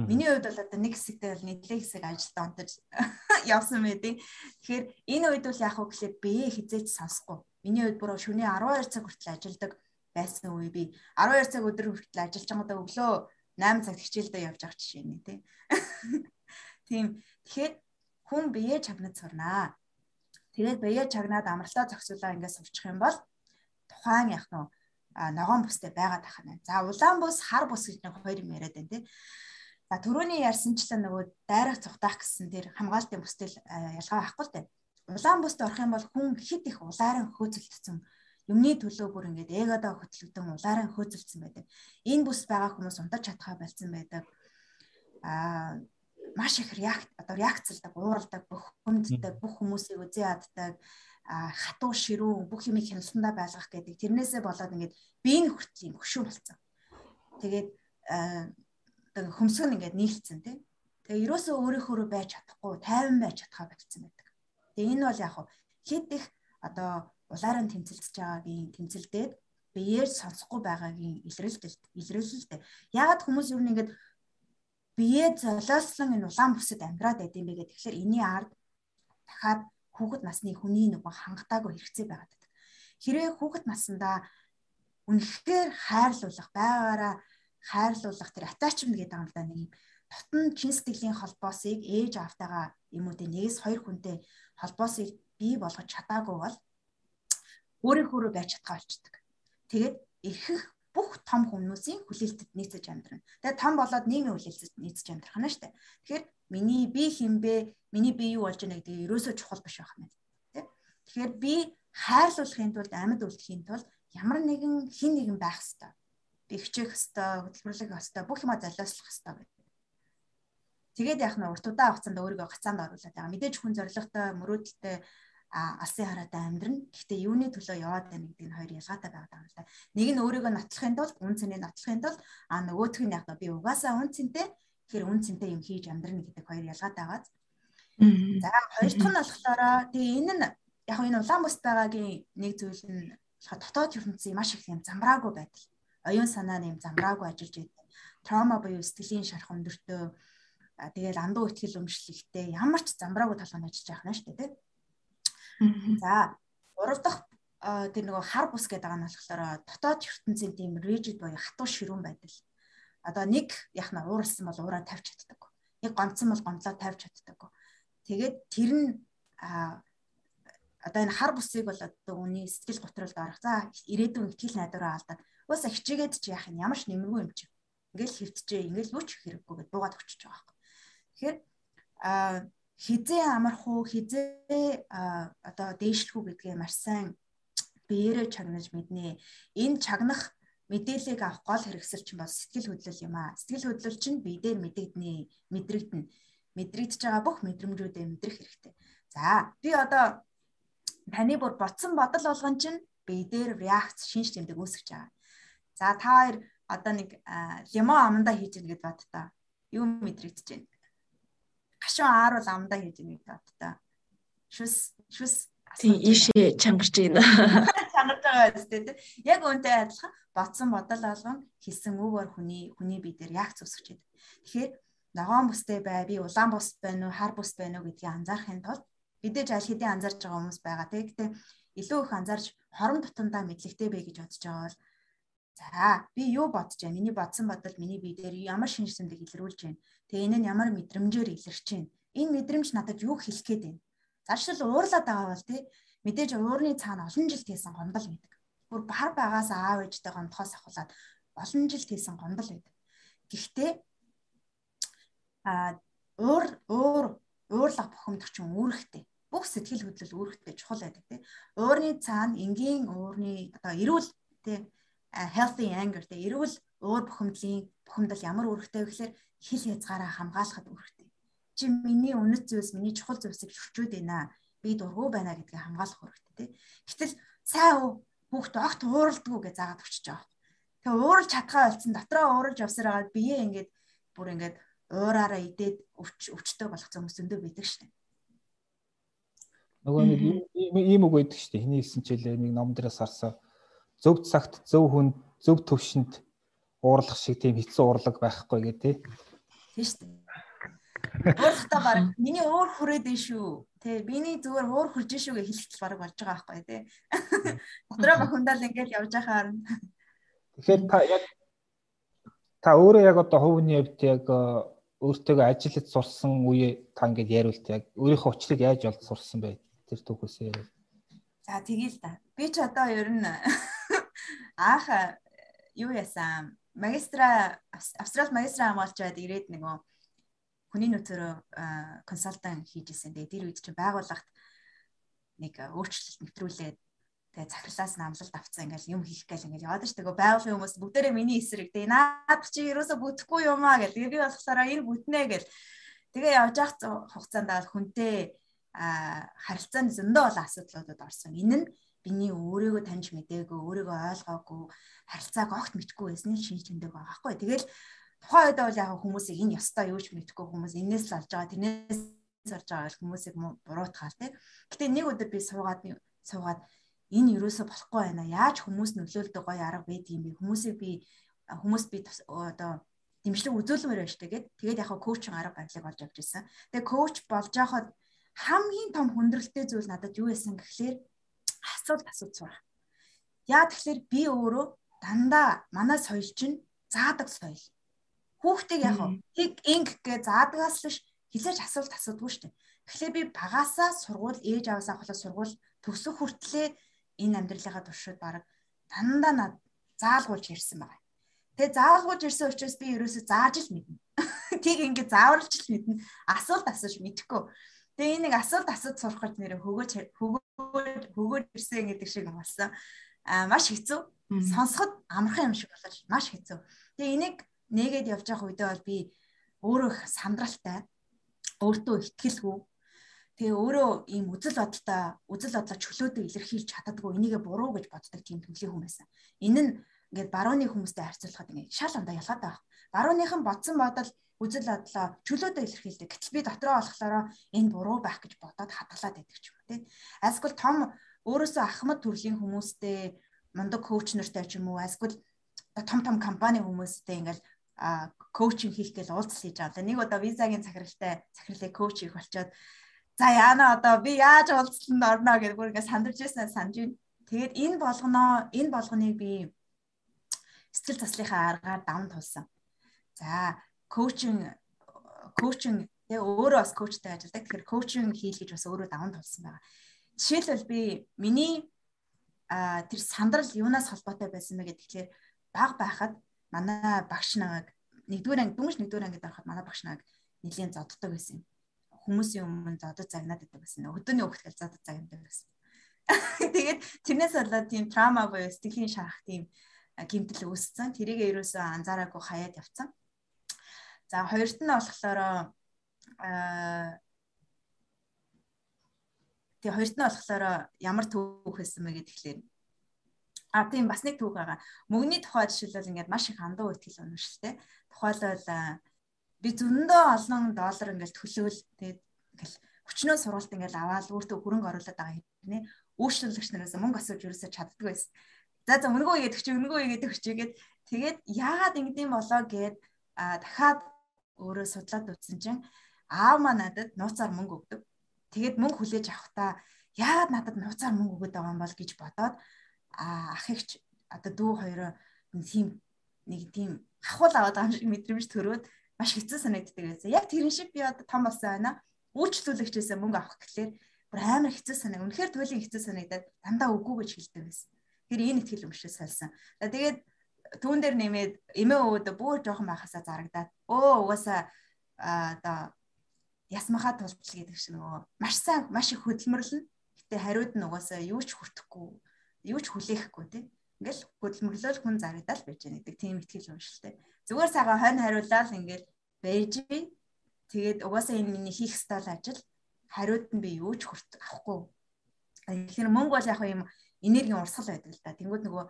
Миний хувьд бол одоо нэг хэсэгтэй бол нийтлэг хэсэг ажил донтож явсан байдیں۔ Тэгэхээр энэ үед бол яг хөө гэхлээр бие хизээч сонсохгүй. Миний хувьд бүр шөнийн 12 цаг хүртэл ажилладаг байсан үе би 12 цаг өдөр хүртэл ажиллаж байгаадаа өглөө 8 цагт хичээлдээ явж байгаа жишээ нэ тий. Тийм. Тэгэхээр хүн бие чагнад сурнаа. Тэгээд бие чагнаад амралтаа зохицуулаа ингээд сурчих юм бол тухайн яг нөө ногоон бүстэй байгаад тах нь. За улаан бус, хар бус гэж нэг хоёр юм яриад байна тий. За түрүүний ярьсанчлан нөгөө дайрах цухтах гэсэн тэр хамгаалтын бүстэл ялгаа байхгүй дээ. Улаан бүст орох юм бол хүн хит их улааран хөөцөлдсөн юмны төлөө бүр ингээд эгодоо хөтлөгдөн улааран хөөцөлдсөн байдаг. Энэ бүс байгаа хүмүүс унтаж чадхаа болсон байдаг. Аа маш их реакт одоо реакцлдаг, ууралдаг, бүх хүнддэг, бүх хүмүүсийг үзээ яддаг хатуу ширүү бүх юмыг хяналтандаа байлгах гэдэг. Тэрнээсээ болоод ингээд биеийн хүртэл хөшөө болцсон. Тэгээд одоо хөмсгөн ингээд нийлцсэн тий. Тэгээ ерөөсөө өөрийнхөө байж чадахгүй, тайван байж чадхаа болцсон байдаг. Тэгээ энэ бол яг хэд их одоо улаараа тэмцэлж байгаагийн тэмцэлдээд биеэр сонсохгүй байгаагийн илрэлт илрэлэлтэй. Ягаад хүмүүс юу нэг ингээд бие золиослон энэ улаан бүсэд амьдраад байдсан бэ гэдэг. Тэгэхээр энэний ард дахиад хүүхэд насны хүний нөгөө хангалтаагүй хэрэгцээ байгаад байдаг. Хэрвээ хүүхэд насндаа үнэхээр хайрлуулах, байгаараа хайрлуулах тэр attachment гэдэг да нэг юм дотн чин сэтгэлийн холбоосыг ээж аавтайгаа юм уу те нэгээс хоёр хүнтэй холбоосыг бий болгож чадаагүй бол өөрийнхөө рүү байж чадхаа болчдөг. Тэгээд эрхэх бүх том хүмүүсийн хүлээлтэд нийцэж амьдрна. Тэгээд том болоод нийгмийн хүлээлтэд нийцэж амьдрах нь дээ. Тэгэхээр миний би хинбэ, миний би юу болж байна гэдэг ерөөсөө чухал биш байх юм. Тэ? Тэгэхээр би хайрлуулахын тулд амьд үлдэхийн тулд ямар нэгэн хин нэгэн байх хэвээр. Би хичээх хэвээр, хөтөлбөрлөх хэвээр, бүх юма залууслах хэвээр. Тэгээд яах нь урт удаан хугацаанд өөрийгөө гацаанд оруулаад байгаа. Мэдээж хүн зоригтой, мөрөөдөлтэй алсын хараатай амьдрна. Гэхдээ юуны төлөө яваад байна гэдэг нь хоёр ялгаатай байгаа юм л да. Нэг нь өөрийгөө нотлохын тулд, үн цэнийг нотлохын тулд а нөгөөх нь яг би угаасаа үн цэнтэй Тэгэхээр үн цэнтэй юм хийж амьдрна гэдэг хоёр ялгаатай байгаа. За хоёр дахь нь болохоор тэгээ энэ нь яг энэ улаан бус байгаагийн нэг зүйл нь дотоод ертөнцийн маш их юм замраагүй байдал. Оюун санаа нэм замраагүй ажиллаж байдаг. Траума буюу сэтгэлийн шарх өндөртөө тэгээд андуу ихтгэл өмчлөлттэй ямар ч замраагүй талбайд ажиллаж байгаа юм шүү дээ. За гурав дахь тэр нөгөө хар бус гэдэг байгаа нь болохоор дотоод ертөнцийн тийм rigid буюу хатуу ширүүн байдал. Одоо нэг яг нь ууралсан бол уураа тавьж чаддаг. Нэг гомцсон бол гомцоо тавьж чаддаг. Тэгээд тэр нь одоо энэ хар бусыг бол одоо үний сэтгэл готролд орох. За ирээдүйн ихтгэл найдвараа алдаад уусаа хичээгээд чи яах юм ямар ч нэмэргүй юм чи. Ингээл хөвтжээ, ингээл лүч хэрэггүй гэдээ буугаад өчөж байгаа юм. Тэгэхээр а хизээ амарх уу хизээ одоо дээшлэх үү гэдгээ маш сайн биеэрээ чагнаж мэднэ. Энэ чагнах мэдээллийг авах гол хэрэгсэл чинь бол сэтгэл хөдлөл юм аа. Сэтгэл хөдлөл чинь биедээ мэдэгдэнэ, мэдрэгдэнэ. Мэдрэгдэж байгаа бүх мэдрэмжүүдээ мэдрэх хэрэгтэй. За, би одоо таны бүр ботсон бодол болгон чинь бие дээр реакц шинж тэмдэг үүсгэж байгаа. За та хоёр одоо нэг лимон амандаа хийж ийн гэд бод та. Юу мэдрэгдэж байна? Гашуун ааруул амандаа хийж ийн гэд бод та. Шүс шүс Тийм ийшээ чангарч байна. Чангарч байгаа үстэй тийм. Яг үүнтэй адилхан ботсон бодол болгон хэлсэн үгээр хүний хүний бие дээр үүсгэж байна. Тэгэхээр ногоон бустэй бай, би улаан бус байна уу, хар бус байна уу гэдгийг анзаарахын тулд Бидээж аль хэдийн анзаарч байгаа хүмүүс байгаа. Тэгэхдээ илүү их анзаарч хорон тутамдаа мэдлэгтэй бай гэж бодож байгаа бол за би юу бодож байна? Миний бодсон бодол миний бие дээр ямар шинж тэмдэг илрүүлж байна? Тэгээ энэ нь ямар мэдрэмжээр илэрч байна? Энэ мэдрэмж надад юу хэлэх гээд байна? Заршил уурлаад байгаа бол тий мэдээж уурны цаана олон жил тийсэн гомдол байдаг. Бүр бар багаас аав ээжтэй гомдохоос ахуулаад олон жил тийсэн гомдол байдаг. Гэхдээ а уур уур уурлах бухимдах чинь үүрэгтэй бүх сэтгэл хөдлөл үүрэгтэй чухал байдаг тийм. Уурны цаана энгийн уурны одоо эрүүл тийм healthy anger тийм эрүүл уур бухимдлын бухимдал ямар үүрэгтэй вэ гэхээр хил хязгаараа хамгаалахад үүрэгтэй. Чи миний үнэт зүйлс миний чухал зүйлсийг шүрчүүд байна. Би дургу байна гэдгийг хамгаалах үүрэгтэй тийм. Гэтэл сайн уу хүүхд огт ууралдгүй гэж заагаад өчөж байгаа. Тэгээ ууралж чадхаа болсон дотроо ууралж явсараад бие ингээд бүр ингээд уураараа идээд өвч өвчтөй болох хүмүүс зөндөө байдаг шнэ. Нөгөө нэг ийм үг байдаг шүү дээ. Хиний хэлсэн чилээ нэг ном дээрээс харсан. Зөв цагт зөв хүн зөв төвшөнд уурлах шиг тийм хэцүү урлаг байхгүй гэ тээ. Тийм шүү дээ. Уурлахтаа баг миний уур хүрээд дээ шүү. Тэ биний зүгээр уур хүрж шүү гэж хэлэхдээ баг болж байгаа байхгүй тий. Дотроо бахундаал ингээл явж байхаар. Тэгэхээр та яг та өөрөө яг одоо хувийн хувьд яг өөртөө ажиллаж сурсан үе та ингээд яриулт яг өөрийнхөө учлыг яаж олж сурсан бэ? тэр түүхээсээ. За тэгээл та. Би ч одоо ер нь анх юу яасан магистра австрал магистра хамгаалчаад ирээд нөгөө хүний нөөцөөрөө консалтант хийжсэн. Тэгээ тэр үед чинь байгууллагт нэг өөрчлөлт нэвтрүүлээд тэгээ захирлаас намлалт авцсан ингээл юм хийх гээл ингээл яваад ш. Тэгээ байгууллагын хүмүүс бүгдээрээ миний эсрэг тэгээ наад чи ерөөсө бүтэхгүй юм аа гэл. Тэгээ би болохоор энэ бүтнэ гэл. Тэгээ явж явах хугацаанд хүнтэй харилцааны зөндөө олон асуудлуудад орсон. Энэ нь биний өөрийгөө таньж мдээгүй, өөрийгөө ойлгоогүй, харилцааг огт мэдгүй байсны шинж тэмдэг байгаа хгүй. Тэгэл тухайн үед бол яг хүмүүсийг энэ ёстой юу ч мэдгүй хүмүүс энээс л олж байгаа, тэрнээс олж байгаа хүмүүсийг буруутгаал тий. Гэтэ нэг өдөр би суугаад суугаад энэ юусоо болохгүй байна. Яаж хүмүүс нөлөөлдөг гоё арга байдгийм бэ? Хүмүүсийг би хүмүүс би одоо дэмжлэг үзүүлмээр байна штэ гэд. Тэгээд яг коучинг арга барилыг олж авч ирсэн. Тэгээд коуч болж байхад хамгийн том хүндрэлтэй зүйл надад юу байсан гэхлээр асуулт асууж сурах. Яа тэгэхээр би өөрөө дандаа манай соёл чинь заадаг соёл. Хүүхдийг яг хиг инг гэ заадагаас л хизээч асуулт асуудгүй шүү дээ. Тэгэхээр би багасаа сургууль ээж аваасаа холоо сургууль төгсөх хүртлээр энэ амьдралынхаа туршид баг дандаа над заалгуулж ирсэн байгаа. Тэгээ заалгуулж ирсэн учраас би ерөөсөө зааж л мэднэ. Тийг ингэ зааварлж л мэднэ. Асуулт асууж мэдэхгүй. Тэгээ энийг асуулт асууд сурах гэж нэр хөгөөж хөгөөж хөгөөж ирсэн гэдэг шиг болсон. Аа маш хэцүү. Сонсоход амархан юм шиг болож маш хэцүү. Тэгээ энийг нээгээд явж байгаа үедээ бол би өөрөө их сандралтай, өөртөө ихтгэлгүй. Тэгээ өөрөө ийм үзэл бодолтой, үзэл бодлоо чөлөөтэй илэрхийлж чаддаггүй. Энийгээ буруу гэж боддог тийм төрлийн хүн байсан. Энэ нь ингээд барууны хүмүүстэй харьцуулахад ингээд шал андаа ялгаад байгаа. Барууныхан бодсон бодол үзэл бодлоо чөлөөдөө илэрхийлдэг. Гэтэл би дотроо болохоор энэ буруу байх гэж бодоод хадгалаад байдаг ч юм уу тий. Эсвэл том өөрөөсөө ахмад төрлийн хүмүүстэй мундаг коуч нартай ч юм уу эсвэл том том компани хүмүүстэй ингээл коучинг хийх гэж уулзал хийж байгаа. Нэг удаа визагийн захиралтай захирлыг коуч хийх болчоод За яана одоо би яаж уулзалтанд орно гэдэг бүр ингээд сандарч байсан санаж байна. Тэгээд энэ болгоноо энэ болгоныг би сэтгэл заслихаа аргаар даван тулсан. За коучинг коучинг тэгээ өөрөө бас коучтай ажилладаг. Тэгэхээр коучинг хийл гэж бас өөрөө даван тулсан байгаа. Жишээлбэл би миний а тэр сандрал юунаас холбоотой байсан бэ гэхээр баг байхад манай багш намайг нэгдүгээр анги дүнж нэгдүгээр ангид ороход манай багш намайг нэлийн зодддаг байсан юм. Хүмүүсийн өмнө зодод загнаад байдаг байсан. Өдөөний өгтгөл зодод загнадаг байсан. Тэгээд тэрнээс болоод тийм трама буюу сэтгэлийн шарах тийм гимтэл үүссэн. Тэрийг ерөөсөө анзаараагүй хаяад явцсан. За хоёрт нь болохоор аа Тэгээ хоёрт нь болохоор ямар түүх байсан бэ гэхлээр А тийм бас нэг түүх байгаа. Мөнгөний тухай жишээлбэл ингээд маш их андуу ихтгэл уншилтэй. Тухайлбал би зөндөө олон доллар ингээд төлөөл тэгээд ингээл хүчнөө сургалт ингээд аваад өөртөө хөрөнгө оруулаад байгаа хэрнээ үйлчлүүлэгч нараас мөнгө асууж ерөөсөө чаддгүй байсан. За за өнгөө игээд өгч өнгөө игээд өгч гээд тэгээд яагаад ингэдэм болоо гэд дахиад өөрөө судлаад үзсэн чинь аав маа надад нууцаар мөнгө өгдөг. Тэгээд мөнгө хүлээж авахдаа яагаад надад нууцаар мөнгө өгöd байгаа юм бол гэж бодоод ах ихч одоо дүү хоёроо тийм нэг тийм ахвал аваад байгаа юм шиг мэдрэмж төрөөд маш хэцүү санагддаг байсан. Яг тэрэн шиг би одоо том болсон байна. Үйлчлүүлэгчээсээ мөнгө авах гэхлээр бүр амар хэцүү санаг. Үнэхээр туйлын хэцүү санагдаад дандаа үгүй гэж хэлдэг байсан. Тэр энэ ихтгэл өмшөөс салсан. Тэгээд түүн дээр нэмээд эмээ өвөдө бүр жоохон байхасаа зарагдаад өө угаасаа одоо ясмахаа тултал гэдэг шиг нөгөө маш сайн маш их хөдөлмөрлөн. Гэтэ хариуд нь угаасаа юу ч хүртэхгүй юу ч хүлээхгүй тий. Ингээл хөдөлмөрлөл хүн зарагдал байж байгаа гэдэг тийм ихтгэл уншилтай. Зүгээр цагаан хонь хариулаад ингээл байж би тэгээд угаасаа энэ миний хийх стал ажил хариуд нь би юу ч хүрт авахгүй. Тэгэхээр мөнгө бол яг юм энергийн урсгал байдаг л да. Тэнгүүд нөгөө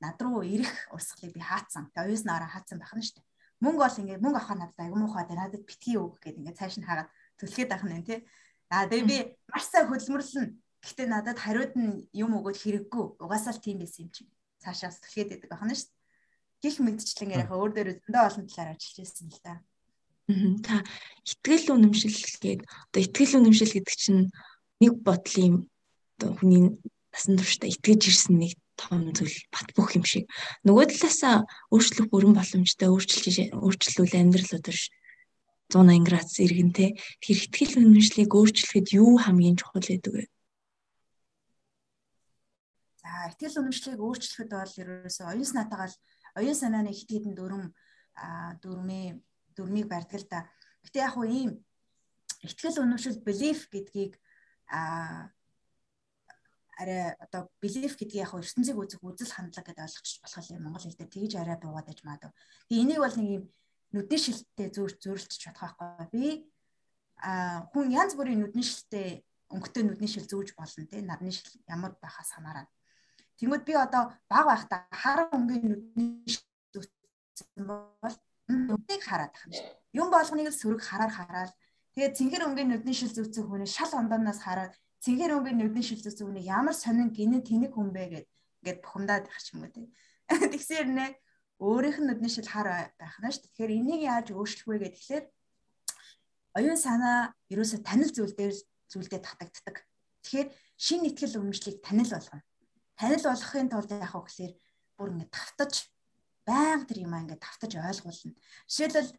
над руу ирэх урсгалыг би хаацсан. Тэгээ оюус нараа хаацсан байх нь дээ. Мөнгө бол ингээд мөнгө авах надад аягүй муухай дээ. Надад битгий өг гэдэг ингээд цааш нь хаагаад төлөхөд байх нь тий. Аа тэгээ би маш сайн хөдөлмөрлөн Гэхдээ надад хариуд нь юм өгөөд хэрэггүй. Угаасаа л тийм байсан юм чинь. Цаашаас түлхээд байдаг байна шүү дээ. Гэх мэдчлэн яг өөр дээр зөндөө олон талаар ажиллаж байсан л да. Та итгэл үнэмшил гээд одоо итгэл үнэмшил гэдэг чинь нэг бодлын одоо хүний насан туршдаа итгэж ирсэн нэг том зүйл бат бөх юм шиг. Нөгөө талаасаа өөрчлөх бүрэн боломжтой өөрчилж өөрчлөл амьдрал өдөрш 180 градус иргэнтэй. Тэгэхээр итгэл үнэмшлийг өөрчлөхөд юу хамгийн чухал гэдэг вэ? За итгэл үнэмшлийг өөрчлөхөд бол ерөөсөө оюун санаатайгаа оюун санааны хэдэн дүрм дүрмээ дүрмийг барьдаг л да. Гэтэ яг хуу ийм итгэл үнэмшил belief гэдгийг а арай одоо belief гэдгийг яг ертөнцийг үзэх үзэл хандлага гэдээ ойлгочих болох юм Монгол хэлээр тэгж арай буугаад аж маа даа. Тэгээ энийг бол нэг юм нүдний шилттэй зөөр зөөрлөж чадах байхгүй. Би а хүн янз бүрийн нүдний шилттэй өнгөтэй нүдний шил зүүж болно те нарны шил ямар байхаас хамаарна. Тэгмэд би одоо баг байхдаа харан өнгийн нүдний зүтсэн бол нүдийг хараад тахна шүү. Юм болгоныг л сөрөг хараар хараад тэгээд цэнхэр өнгийн нүдний шил зүтсэн хүний шал ондоноос хараад цэнхэр өнгийн нүдний шил зүтсэн хүний ямар сонин гинэ тэнэг хүн бэ гэд ингээд бухимдаад байх юм уу тий. Тэгсээр нэ өөрийнх нь нүдний шил хар байх нь шүү. Тэгэхээр энийг яаж өөрчлөх вэ гэхээр оюун санаа ерөөсө танил зүйл дээр зүйлдээ татагддаг. Тэгэхээр шин итгэл үнэмшлийг танил болгоно танил болгохын тулд яах вэ гэхээр бүр ингэ тавтаж баян тэр юм ингэ тавтаж ойлгуулна. Жишээлбэл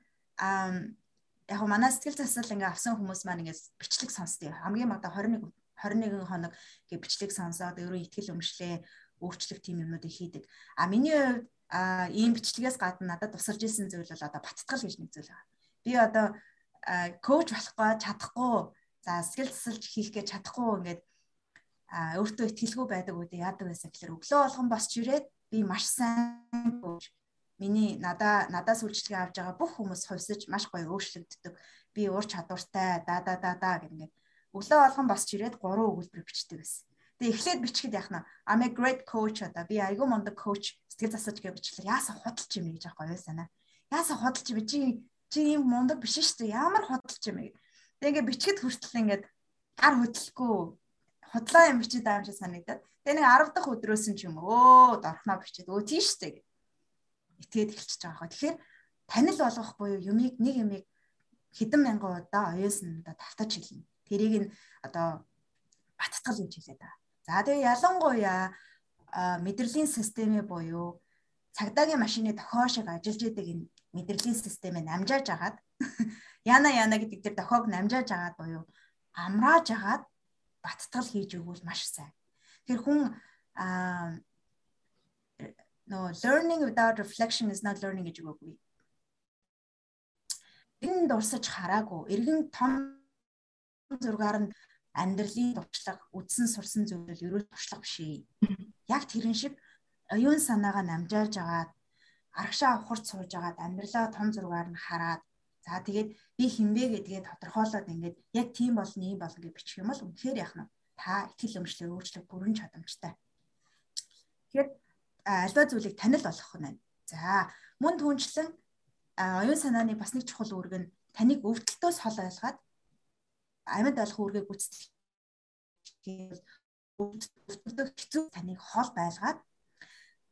яг манай сэтгэл засал ингээ авсан хүмүүс маань ингээ бичлэг сонсдгийг хамгийн магадаа 21 21 хоног ингээ бичлэг сонсоод өөрөө ихтгэл өмшлөө өөрчлөх тийм юмнуудыг хийдэг. А миний хувьд ийм бичлэгээс гадна надад тусарж исэн зүйл бол одоо баттгал гэж нэг зүйл байна. Би одоо коуч болохгүй чадахгүй за сэтгэл засалж хийх гэж чадахгүй ингээд өөртөө ихтгэлгүй байдаг үедээ яадаг байсан гэхээр өглөө болгон босч ирээд би маш сайн coach миний надаа надаас үйлчлэгээ авж байгаа бүх хүмүүс хувьсаж маш гоё өөрчлөгддөг. Би уур чадвартай да да да да гэнгээ. Өглөө болгон босч ирээд гурван өгүүлбэр бичдэг байсан. Тэгээ эхлээд бичгэд яхна I'm a great coach одоо би айгүй мундаг coach сэтгэл засаж гэж бичлээ. Яасан худалч юм гэж аахгүй юу санаа. Яасан худалч би чи чи юм мундаг биш шүү дээ. Ямар худалч юм бэ? Тэгээ ингээ бичгэд хүртэл ингээд гар хөдлөхгүй худлаа юм бичиж байгаа юм шиг санагдаад. Тэгээ нэг 10 дахь өдрөөс нь ч юм өө дорхноо бичээд өө тийш дээ. Итгээд эхэлчихэж байгаа хөө. Тэгэхээр танил болгох буюу юмыг нэг юмыг хэдэн мянган удаа оюусан удаа давтаж хэлнэ. Тэрийг нь одоо баттгал гэж хэлээд байгаа. За тэгээ ялангуяа мэдрэлийн системээ буюу цагдаагийн машины дохио шиг ажиллаж идэг энэ мэдрэлийн системээ намжааж агаад яна яна гэдэг тэр дохиог намжааж агаад буюу амрааж агаад баттгал хийж өгвөл маш сайн. Тэр хүн no learning without reflection is not learning гэж үггүй. Энэ дурсаж хараагүй. Иргэн том зургаар нь амьдралын туршлага, үдсэн сурсан зүйл ерөө туршлага биш. Яг тэрэн шиг оюун санаагаа намжаалж агаад аргашаа авахарт сууж агаад амьдралаа том зургаар нь хараад за тэгээд би хинбэ гэдгээ тодорхойлоод ингээд яг тийм болно ийм болно гэж бичих юм бол үнэхээр яах нь та итгэл өмчлөөр өөрчлөх бүрэн чадамжтай. Тэгэхээр альва зүйлийг танил болгох нь байна. За мөн түнчлэн оюун санааны бас нэг чухал үүрэг нь таныг өвдөлтөөс хол байлгаад амьд болох үүргээ гүйцэтгэх өвдөлтөө хэцүү таныг хол байлгаад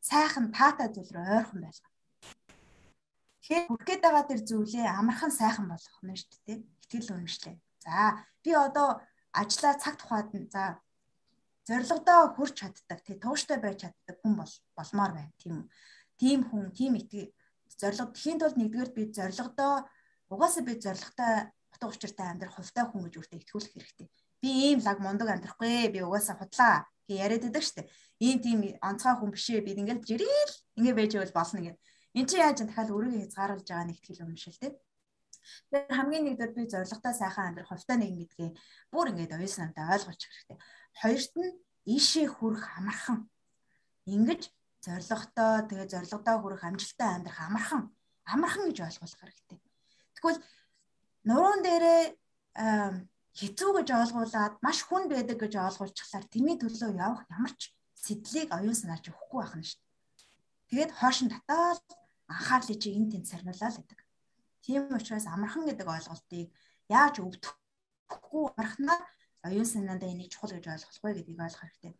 сайхан таатай зүйл рүү ойрхон байлгаа. Тэгэхээр хүрхгээд байгаа тэр зүйлээ амархан сайхан болгох нь шүү дээ. Итгэл үнэмшлээ. За би одоо ажлаа цаг тухайд нь за зорилгодоо хүрч чаддаг, тэг тууштай байж чаддаг хүн бол болмоор байна. Тийм тийм хүн, тийм итгэл зорилго тэхийн тулд нэгдүгээр би зорилгодоо угаасаа би зорилготой утга учиртай амьдрах хувтай хүн гэж үртэ итгүүлэх хэрэгтэй. Би ийм лаг мундаг амьдрахгүй, би угаасаа худлаа гэж яриад байдаг штэ. Ийм тийм онцгой хүн бишээ би ингээл жирээл ингээ байж байвал болно гэд. Эн чинь яаж дахиад өөрийгөө хязгаарлаж байгаа нэг итгэл юм шил тэ. Тэгэхээр хамгийн нэгдүгээр би зоригтой сайхан амьдрах хувтай нэг гэдгээ бүр ингээд оюуснантай ойлгуулж хэрэгтэй. Хоёрт нь ийшээ хүрэх амархан. Ингэж зоригтой тэгээ зоригтой хүрэх амжилттай амьдрах амархан. Амархан гэж ойлгуулах хэрэгтэй. Тэгвэл нуруунд дээрээ хэцүү гэж ойлгуулад маш хүн байдаг гэж ойлгуулчихлаар тэрний төлөө явах ямар ч сэтлийг оюун санаач өгөхгүй байх нь шүү. Тэгээд хоошин татаад анхаарлыг чи энэ тэнд сарниулаа л гэдэг. Тийм учраас амархан гэдэг ойлголтыг яаж өвдөхгүй амархнаар оюун санаандаа энийг чухал гэж ойлгох вэ гэдгийг ойлгох хэрэгтэй.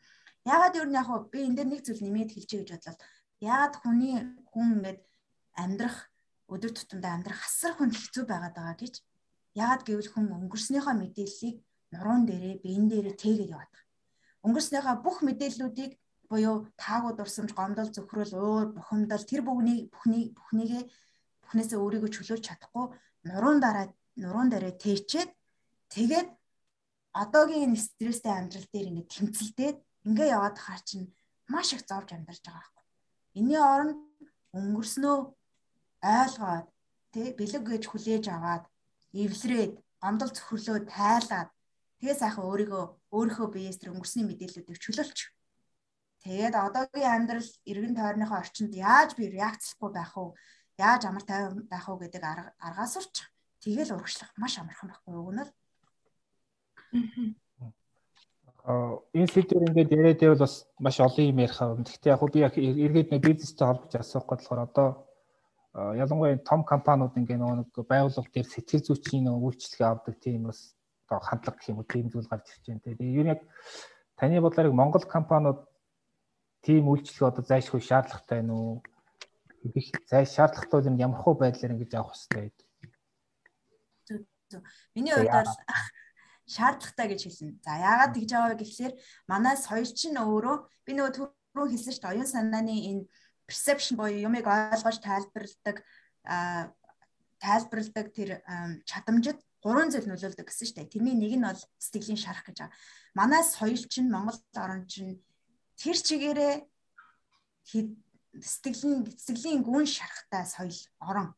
Яагаад юу нэг яг би энэ дээр нэг зүйл нэмээд хэлчихье гэж бодлоо. Яагаад хүний хүн ингээд амьдрах өдөр тутамдаа амьдрах асар хүн хэцүү байгаад байгаа гэж яагаад гэвэл хүн өнгөрснөөхөө мэдээллийг нуруунд дээрээ биен дээрээ тээгээд яваад байгаа. Өнгөрснөөхөө бүх мэдээллүүдийг буюу таагүй дурсамж, гомдол, зөвхрөл, өөр бухимдал тэр бүхнийг бүхнийг бүхнийгээ бүхнээсээ өөрийгөө чөлөөлж чадахгүй нуруунд дараа нуруунд дээрээ тээчээд тэгээд одоогийн энэ стресстэй амьдрал дээр ингээд тэмцэлдээд ингээ яваад хаа чинь маш их зовж амьдарч байгаа байхгүй. Энийн оронд өнгөрснөө ойлгоод тий бэлэг гэж хүлээж аваад эвлрээд гомдол цөхрлөө тайлаад тэгээ сайхан өөрийгөө өөрийнхөө биеэс тэр өнгөрсний мэдээллүүдийг чөлөөлч. Тэгээд одоогийн амьдрал эргэн тойрныхоо орчинд яаж би реакцлахгүй байх вэ? Яаж амар тайван байх вэ гэдэг аргаас урч тэгэл урагшлах маш амархан байхгүй юу гэнэ л. Энэ сэдвэр ингээд яриад байвал бас маш олон юм ярих аа. Гэхдээ яг би яг эргээд нэг бизнестэй холбож асуух болохоор одоо ялангуяа том компаниуд ингээ нэг байгууллага дээр сэтгэл зүйчийн үйлчлэгээ авдаг тийм бас одоо хандлага гэх юм уу тийм зүйл гарч ирж байна. Тэгээ ер нь яг таны бодлоор Монгол компаниуд тийм үйлчлэгээ одоо зайлшгүй шаардлагатай нь үү? Их зай шаардлагатай юм ямар хөө байдлаар ингэж авах хэрэгтэй вэ? Миний хувьд бол шаардлагатай гэж хэлсэн. За яагаад тэгж байгаа вэ гэхлээр манай соёл чинь өөрөө би нөгөө түрүү хэлсэн шүү дээ оюун санааны энэ perception буюу юмыг ойлгож тайлбарладаг тайлбарладаг тэр чадамжид гурван зүйл нөлөөлдөг гэсэн шүү дээ. Тэрний нэг нь бол сэтгэлийн шарах гэж байгаа. Манай соёл чинь Монгол орн чинь тэр чигээрээ сэтгэлийн сэтгэлийн гүн шарахтай соёл орон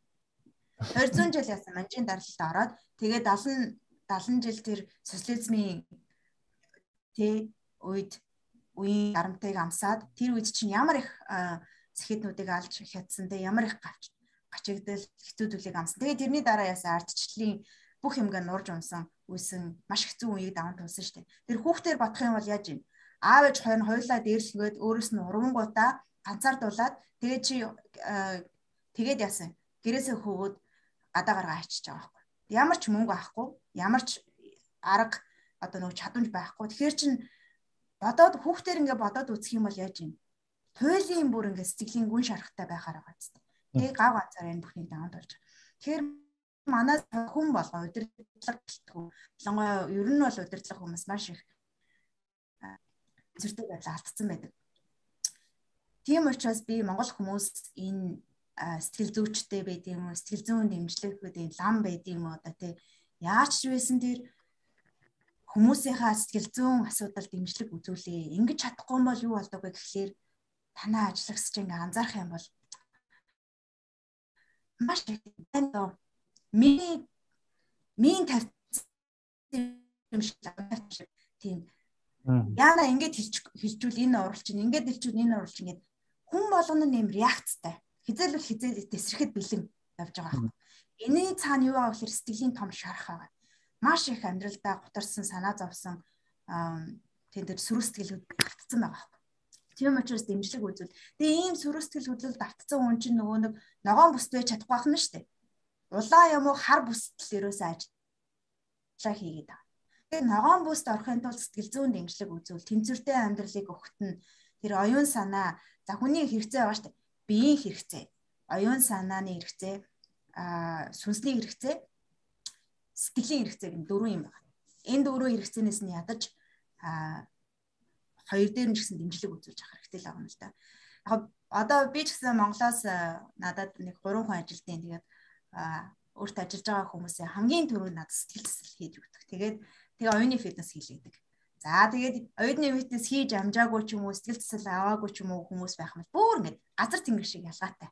200 жил яасан манжийн даралт ороод тэгээ 70 70 жил тэр социализмын тэ үед үеийн дарамтыг амсаад тэр үед чинь ямар их сэхэтнүүдийг алж хятсан тэ ямар их гавч гачигдал хэцүүдүүлийг амсан. Тэгээ тэрний дараа яасан ардчлалын бүх юмгаа нурж унсан үйсэн маш хэцүү үеийг даван туулсан шүү дээ. Тэр хүүхдээр бодох юм бол яаж юм? Аав ээж хоёр нь хоёулаа дээрлэгээд өөрөөс нь урангуудаа ганцаардуулаад тэгээ чи тэгээд яасан? Гэрээсээ хөвөөд гадаа гаргаа ачиж байгаа байхгүй. Ямар ч мөнгө авахгүй ямар ч арга одоо нөгөө чадамж байхгүй. Тэгэхээр чин бодоод хүүхдээр ингээ бодоод үзэх юм бол яаж юм? Туйлын бүр ингээ сэтгэлийн гүн шарахтай байхаар байгаа зү. Тэгээ гав ганцаар энэ бүхнийг даваад болж. Тэгэхээр манай хүн болгоо удирдлага гэлтгүү. Ялангуяа ер нь бол удирдлага хүмүүс маш их зөртэй байдал алдсан байдаг. Тийм учраас би монгол хүмүүс энэ сэтгэл зүйчтэй байд юм уу, сэтгэл зүйн дэмжлэг гэдэг лам байд юм уу одоо тий яаж ч байсан тэр хүмүүсийнхаа сэтгэл зүйн асуудал дэмжлэг үзүүлээ. Ингэж чадахгүй юм бол юу болдог вэ гэхлээр танаа ажиллагч ингээ анзаарах юм бол маш доо миний минь тавьсан юм шиг тийм яана ингэж хэлж хэлжүүл энэ оруулч чинь ингэж хэлжүүл энэ оруулч ингээд хүн болгоно нэм реакцтай хизээлэл хизээ тесрэхэд бэлэн явж байгаа хэрэг. Энийн цаана юу байгаа гэхээр сэтгэлийн том шарах байгаа. Маш их амьдралдаа гутарсан санаа зовсон тийм тэр сүрүү сэтгэлүүд автцсан байгаа хэрэг. Тийм учраас дэмжлэг үзүүл. Тэгээ ийм сүрүү сэтгэл хөдлөлд автцсан хүн чинь нөгөө нэг ногоон бүст байж чадахгүй байх нь шүү дээ улаан юм уу хар бүсдэл ерөөсөө ажиллаа хийгээд байгаа. Тэгээ ногоон бүст орохын тулд сэтгэл зүйн дэмжлэг үзүүл тэнцвэртэй амьдралыг нь тэр оюун санаа за хүний хэрэгцээ байгаа шүү дээ. Биеийн хэрэгцээ, оюун санааны хэрэгцээ, аа сүнсний хэрэгцээ, сэтгэлийн хэрэгцээ гэх дөрвөн юм байна. Энэ дөрвөн хэрэгцээнээс нь ядаж аа хоёр дээр нь ч гэсэн дэмжлэг үзүүлж авах хэрэгтэй л байгаа юм л да. Яг одоо би ч гэсэн Монголоос надад нэг 3 хүн ажилтیں۔ Тэгээд өөртөө ажиллаж байгаа хүмүүсийн хамгийн түрүүнд надад сэтгэл засал хийж өгдөг. Тэгээд тэгээ оюуны фитнес хийлээдэг. За тэгээд оюуны фитнес хийж амжаагүй ч юм уу сэтгэл засал аваагүй ч юм уу хүмүүс байх юм бүр ингээд газар тэнгэр шиг ялгаатай.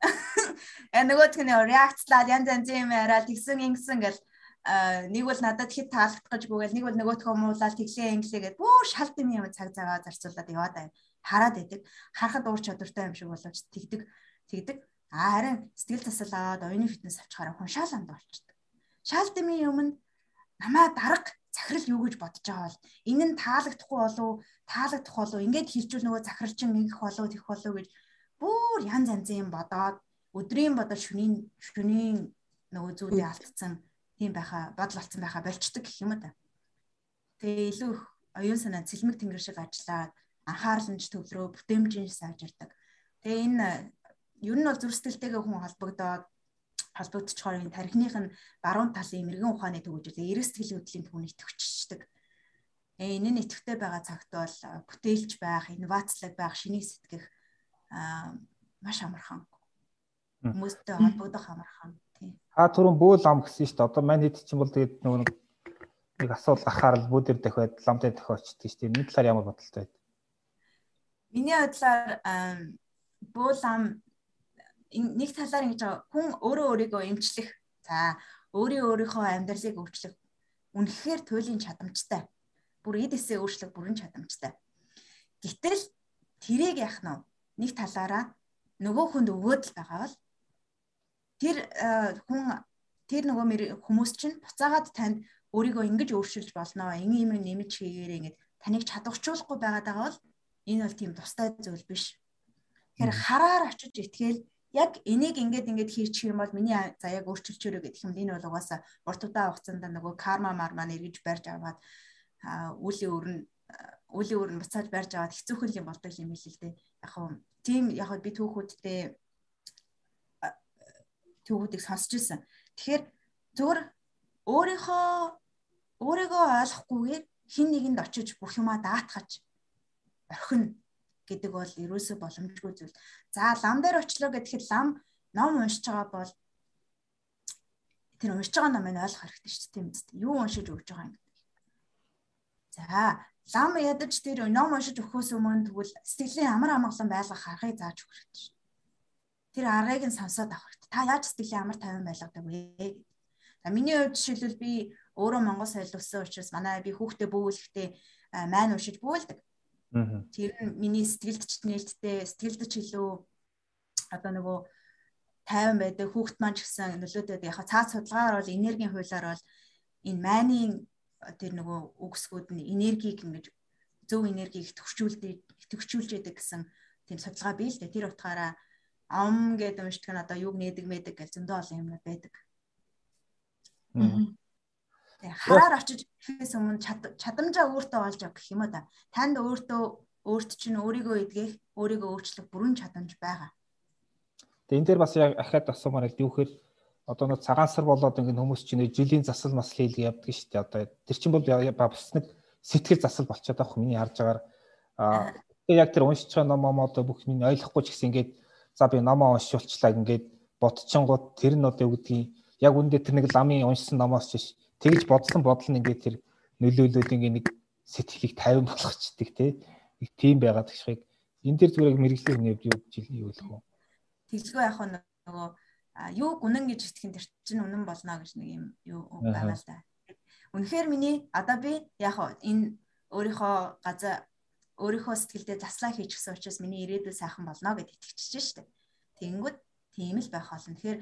Яа нөгөөх нь реакцлаад янз янз юм яриад тэгсэн ингэсэн гэл нэг бол надад хэд таалагдах гэж гүгээл нэг бол нөгөөтгөө муулаад тэглээ инглээгээд бүр шалт юм юм цаг цагаа зарцуулаад яваад байна. Хараад байдаг. Харахад уур чадвартай юм шиг боловч тэгдэг тэгдэг. А харин сэтгэл засал аваад оюуны фитнес авчихаараа хүн шал анд болчихдог. Шал дэмий өмнө намаа дарга захирал юу гэж бодож байгаа бол энэ нь таалагдахгүй болов таалагдах болов ингээд хэлжүүл нөгөө захирал чинь ингэх болов тэгэх болов гэж бүр янз янзын юм бодоод өдрийн бодол шөнийн шөнийн нөгөө зүйдээ алдсан тийм байха бодол алдсан байха болчдөг гэх юм да. Тэгээ илүү их оюун санаа цэлмэг тэнгэр шиг ажиллаад анхаарал нь төвлөрөө бүтээмжийн сайжирдаг. Тэгээ энэ ер нь бол зүрх сэтгэлтэйгээ хүн холбогдоод холбогдчихоор энэ тархиных нь баруун талын мэрэгэн ухааны төгөжөл эрэг сэтгэлийн хөдлийн түүний төвчждэг. Э энэ нь идэвхтэй байгаа цагт бол бүтээлч байх, инновацлог байх, шинийг сэтгэх маш амархан. Хүмүүстэй холбогдох амархан Та түрүүн бөөл ам гэсэн шүү дээ. Одоо мань хэд чинь бол тэгээд нөгөө нэг асуул гарахаар л бүүдэр дахиад ламтай тохиолчдөг шүү дээ. Энэ талаар ямар бодолтой байд? Миний бодлоор бөөл ам нэг талаар ингэж байгаа хүн өөрөө өөрийгөө эмчлэх за өөрийн өөрийнхөө амьдралыг өөрчлөх үнэхээр туйлын чадамжтай. Бүр эд эсээ өөрчлөх бүрэн чадамжтай. Гэтэл тэрийг яах нь нэг талаараа нөгөө хүнд өгөөд л байгаа бол тэр хүн тэр нөгөө хүмүүс чинь буцаагаад танд өөрийгөө ингэж өөрчилж болно. Ингийн юм нэмж хийгээрэй гэд таныг чадварчуулахгүй байгаад байгаа бол энэ бол тийм тустай зүйл биш. Тэгэхээр хараар очиж итгээл яг энийг ингээд ингээд хийчих юм бол миний заяаг өөрчилчөөрэй гэх юм энэ бол угаасаа урт удаа хугацаанд нөгөө карма мармаа нэргэж барьж аваад үлийн өрн үлийн өрн буцааж барьж аваад хэцүүхэн юм болдог юм хэлээ л дээ. Яг хөө тийм яг би түүхүүдтэй түүхүүдийг сонсч ирсэн. Тэгэхээр зөвөр өөрийнхөө өөрийгөө ойлгохгүйгээр хин нэгэнд очиж бүх юмаа даатгаж орхино гэдэг бол ерөөсөө боломжгүй зүйл. За лам дээр очлоо гэхэд лам ном уншиж байгаа бол тэр уншиж байгаа номыг ойлгох хэрэгтэй шүү дээ тийм үү? Юу уншиж өгч байгаа юм. За лам ядаж тэр ном уншиж өгөхөөс өмнө тэгвэл сэтгэлийн амар амгалан байлгах аргыг зааж өгөх хэрэгтэй шүү. Тэр аргыг нь сонсоод авах хэрэгтэй. Та яаж сэтгэлийн амар тайван байлгадаг вэ? За миний хувьд жишээлбэл би өөрөө Монгол соёл өссөн учраас манай би хүүхдээ бөөлөхдөө маань уншиж бөөлдөг. Тэр нь миний сэтгэлд ч нээлттэй, сэтгэлд ч илүү одоо нөгөө тайван байдаг хүүхэд маань ч гэсэн нөлөөдөд яхаа цаад судалгаагаар бол энергийн хуулиар бол энэ майнын тэр нөгөө үгсгүүд нь энергийг ингэж зөв энергийг төвчүүлдэг төвчүүлж яадаг гэсэн тийм судалгаа бий л дээ. Тэр утгаараа ам гэдэг уншдаг нь одоо юг нээдэг мэдэг гэж зөндөө олон юмнууд байдаг. Хараар очиж ихэхээс өмнө чадамжаа өөртөө олж авах гэх юм да. Танд өөртөө өөрт чинь өөрийгөө эдгэх, өөрийгөө өөрчлөх бүрэн чадамж байгаа. Тэгээ энэ дээр бас яг ахаад асуумаар л юу гэхээр одоо нэг цагаан сар болоод ингээд хүмүүс чинь жилийн засал масл хийлгээ явдаг шүү дээ. Одоо тэр чинь бол бас нэг сэтгэл засал болчиход байгаа хүмүүс харж байгаагаар аа яг тэр уншиж байгаа ном одоо бүх миний ойлгохгүй ч гэсэн ингээд за би номоо уншуулчлаа ингээд бодчихонгууд тэр нь одоо юу гэдгийг яг үндэ тэр нэг ламын уншсан номоос ч тэгж бодлон бодлон ингээд тэр нөлөөлөл ингээд нэг сэтгэлийг тайван болгочдөг тий. Нэг тийм байгаад гişхийг энэ дэр зүгээр мэрэгжлийн хүнээ юу жил юу гэх юм. Тэглгүй яг нөгөө юу гүнэн гэж итгэн тэр чинь үнэн болно гэж нэг юм юу байгаа л да. Үнэхээр миний одоо би яг энэ өөрийнхөө газар өөрийнхөө сэтгэлдээ заслаа хийж гисэн учраас миний ирээдүйн сайхан болно гэд итгэчихэж штэ. Тэнгүүд тийм л байх болно. Тэгэхээр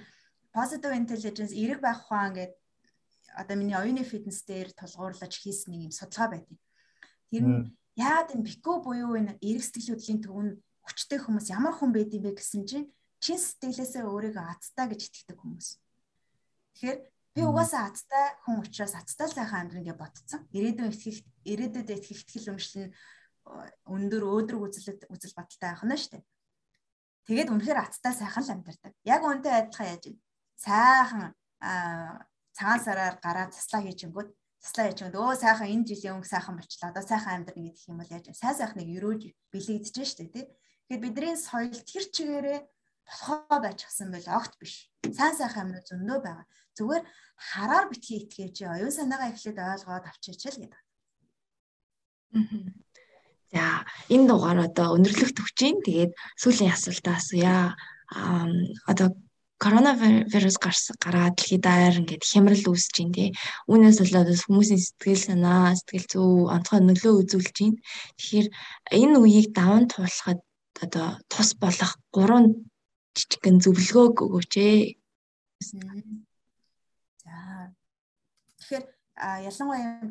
positive intelligence эрэг байх ухаан гэдэг одоо миний оюуны фитнес дээр тулгуурлаж хийсэн нэг юм судалгаа байдیں۔ Тэр нь яагаад энэ бико буюу энэ эрэг сэтгэл хөдлөлийн төвн хүчтэй хүмүүс ямар хүн байд юм бэ гэсэн чинь чин сэтгэлээсээ өөрийгөө азтай гэж итгэдэг хүмүүс. Тэгэхээр би угаасаа азтай хүн учраас азтай сайхан амьдрын гэж ботцсон. Ирээдүйн итгэх ирээдүйдээ итгэх итгэл өмшлөн өндөр өөдрөг үзэл үзэл баталтай байх нь шүү дээ. Тэгээд үнэхээр азтай сайхан л амьдардаг. Яг үнтэй адилхан яаж вэ? Сайхан цагаан сараар гараад заслаа хийчихэнгүүт заслаа хийчихэнд өө сайхан энэ жилийн өнгө сайхан болчлаа. Одоо сайхан амьдрын гэдэг юм бол яаж сайн сайхныг өрөөж бэлэгдэж штэ тий. Тэгэхээр бидний соёл тэр чигээрээ болохоо байчихсан байл огт биш. Сайн сайхан юмнууд зөндөө байгаа. Зүгээр хараар битгий итгэж оюун санаагаа эхлээд ойлгоод авчиж л гэдэг. За энэ дугаар одоо өндөрлөх төвчин тэгээд сүүлийн асуултаа асууя. Аа одоо коронавирус гарсан гараад дэлхийд даяар ингээд хямрал үүсэж байна тий. Үүнээс болоод хүмүүсийн сэтгэл санаа, сэтгэл зүй онцгой нөлөө үзүүлж байна. Тэгэхээр энэ үеийг даван туулахад одоо тус болох гурван жижигхэн зөвлөгөөг өгөөч ээ. За. Тэгэхээр ялангуяа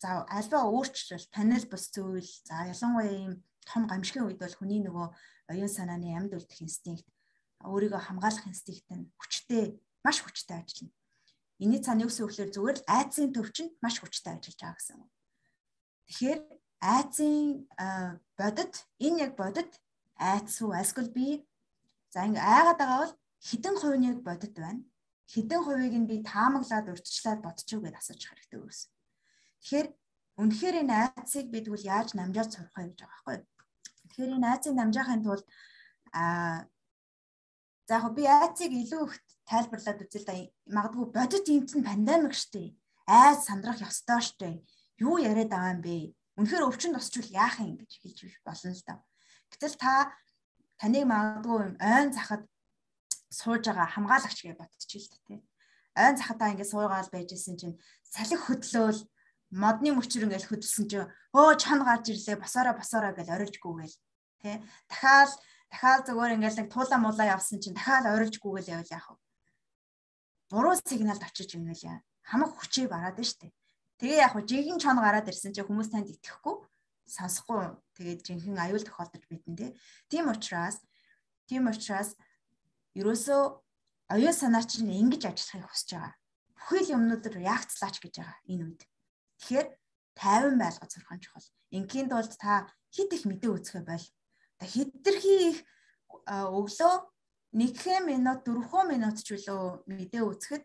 за альва өөрчлөлт танил бус зүйл за ялангуяа ийм том гамшигын үед бол хүний нөгөө оюун санааны амьд үлдэх инстинкт өөрийгөө хамгаалах инстинкт нь хүчтэй маш хүчтэй ажиллана. Эний гэсэн үг вэ? Зүгээр л айцын төвчин маш хүчтэй ажиллаж байгаа гэсэн үг. Тэгэхээр айцын бодит энэ яг бодит айц уу эсвэл би за ингээ айгаад байгаа бол нь яг бодит байна. Хэдэн хувийг нь би таамаглаад урьдчилаад бодчих гэдээ асууж хэрэгтэй үүс. Тэгэхээр үнэхээр энэ айцыг би тэгвэл яаж намжаад сурах вэ гэж байгаа байхгүй? Тэгэхээр энэ айцыг намжаахын тулд а За яг би айцыг илүү их тайлбарлаад үзэл да магадгүй бодит юмц нь пандемик штэ. Айц сандрах ёстой штэ. Юу яриад байгаа юм бэ? Үнэхээр өвчин тосчвол яах юм гэж хэлж болно л да. Гэтэл та таныг магадгүй ойн захад сууж байгаа хамгаалагч гэж бодчих л та тий. Ойн захад та ингээд суугаал байжсэн чинь салхи хөдлөөл модны мөчр ингээд хөдөлсөн чинь өө чон гарч ирлээ босоороо босоороо гэж орилжгүйгээл тий. Дахиад дахиад зүгээр ингээл нэг туулаа муулаа явсан чинь дахиад орилжгүйгээл явал яах вэ? Буруу сигналд очиж ингээл яа. Хамаг хүчээ бараад штэ. Тэгээ яг хөө жинхэнэ чон гараад ирсэн чинь хүмүүс танд итгэхгүй сонсохгүй тэгээд жинхэнэ аюул тохиолдож бидэн тий. Тийм учраас тийм учраас ерөөсөө оюун санаа чинь ингэж ажиллахыг хүсэж байгаа. Бүхэл юмнуудаар реакцлаач гэж байгаа энэ үед. Тэгэхээр тайван байлгаж сурах нь чухал. Ингийн тулд та хит их мэдээ үүсгэх байл хэтэрхий их өглөө 1 минут 4 минут ч үлээ мэдээ үзэхэд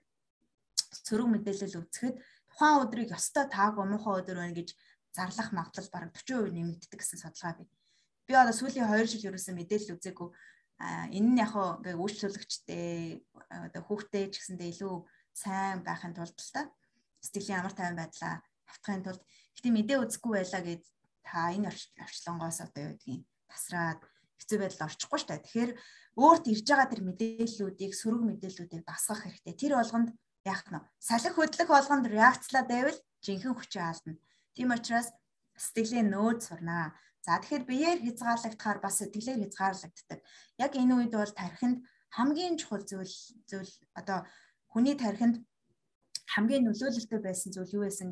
сөрөг мэдээлэл үзэхэд тухайн өдрийг ёстой таагүй муухай өдөр байна гэж зарлах магадлал бараг 40% нэмэгддэг гэсэн судалгаа бий. Би одоо сүүлийн 2 жил ерөөсөн мэдээлэл үзээгүй. А энэ нь яг ингээ үйлчлүүлэгчтэй одоо хүүхдээ ч гэсэндээ илүү сайн байхын тулд л та сэтгэлийн амар тайван байдлаа автахын тулд гэтээ мэдээ үзэхгүй байлаа гэд та энэ орчлонгоос одоо юу гэдгийг тасраад хэцүү байдал орчихгүй шүү дээ. Тэгэхээр өөрт ирж байгаа тэр мэдээллүүдийг сөрөг мэдээллүүдийг дасгах хэрэгтэй. Тэр болгонд яах нь салхи хөдлөх болгонд реакцлаад байвал жинхэнэ хүчээ алдна. Тийм учраас сэтгэлийн нөөц сурнаа. За тэгэхээр биеэр хязгаарлагдахаар бас сэтгэлээр хязгаарлагддаг. Яг энэ үед бол тархинд хамгийн чухал зүйл зүйл одоо хүний тархинд хамгийн нөлөөлөлтөй байсан зүйл юу байсан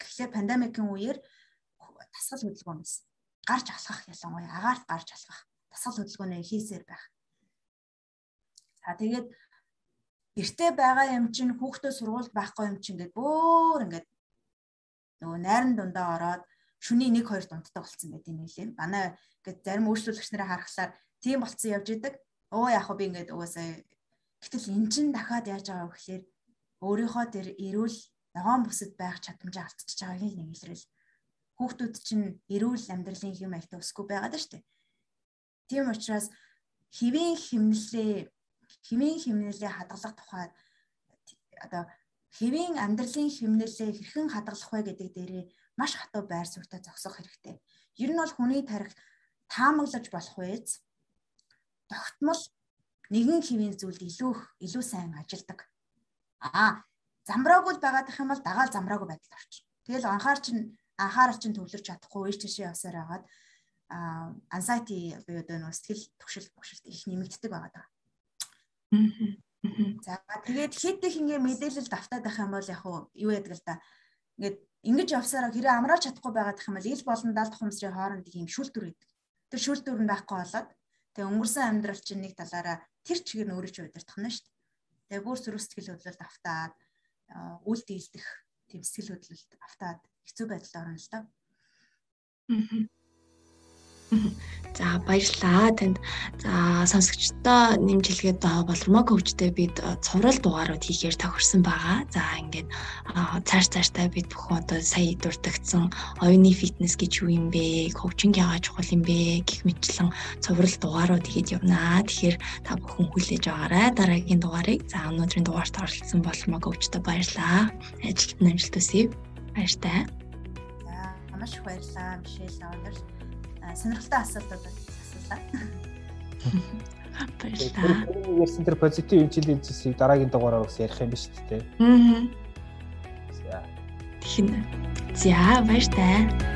гэхлээр пандемикийн үеэр тасгал хөдөлгөөн байсан гарч алхах ялангуяа агаарт гарч алхах дасгал хөдөлгөөнөө хийсээр байх. За тэгээд эртээ байгаа юм чинь хүүхдээ сургуульд байхгүй юм чинь ингээд бөөр ингээд нөгөө найран дундаа ороод шүний 1 2 дундтай болцсон гэдэг юм лээ. Манай ингээд зарим өөрчлөлтөгч нарыг харахаар тийм болцсон явж идэг. Оо яг би ингээд угаасаа Гэтэл эн чинь дахиад яаж байгаа вэ гэхээр өөрийнхөө тэр эрүүл ногоон бүсэд байх чадамжаа алдчихж байгааг нэг илэрэл. Хүүхдүүд чинь эрүүл амьдралын хэм маягтай өсөхгүй байгаад дээ. Тийм учраас хэвийн химнэлээ хэвийн химнэлээ хадгалах тухай одоо хэвийн амьдралын химнэлээ хэрхэн хадгалах вэ гэдэг дээрээ маш хатуу байр суурьтай зогсох хэрэгтэй. Ер нь бол хүний тарих таамаглаж болох үез тогтмол нэгэн хэвийн зүйлд илүү илүү сайн ажилдаг. Аа замбраагүй байгаадах юм бол дагаал замбраагүй байдалд орчих. Тэгэл анхаар чинь анхаарал чинь төвлөрч чадахгүй ээж тийшээ явсаар хагаад а anxiety буюу одоо сэтгэл түгшил түгшилт их нэмэгддэг байгаа. За тэгээд хэд их ингээ мэдээлэл давтаад байх юм бол яг юу яадаг л да. Ингээд ингэж явсараа хэрэг амрааж чадахгүй байгаад их юм бол ил болон даалт хумсрын хооронд ийм шүлтүр гэдэг. Тэр шүлтүр нь байхгүй болоод тэгээ өнгөрсөн амьдрал чинь нэг талаараа тэр чигээр нь өөрөө ч удирдах нь шүү дээ. Тэгээ бүр сөрөг сэтгэл хөдлөлд автаад үйл дийлдэх тийм сэтгэл хөдлөлд автаад хэцүү байдалд орно л доо. Аа. За баярлалаа танд. За сонсогчдоо нэмж хэлгээд болормог хөвчтэй бид цуврал дугаарууд хийхээр тохирсон байгаа. За ингээд цааш цааштай бид бүхэн одоо сая дуртагдсан оюуны фитнес гэж юу юм бэ? Хөгжинг яагаад чухал юм бэ? гэх мэтчлэн цуврал дугаарууд хийгээд явнаа. Тэгэхээр та бүхэн хүлээж аваарай. Дараагийн дугаарыг за өнөөдрийн дугаарт оролцсон болормог хөвчтэй баярлалаа. Ажилтны амжилт хүсье. Баяртай. За маш их баярлалаа. Мишель Онер сонирхолтой асуултууд асуулаа. Баярлалаа. Ярьсан тэр позитив интеллигенцийг дараагийн дугаараар бас ярих юм ба шүү дээ. Аа. За. Тэгнэ. За баяртай.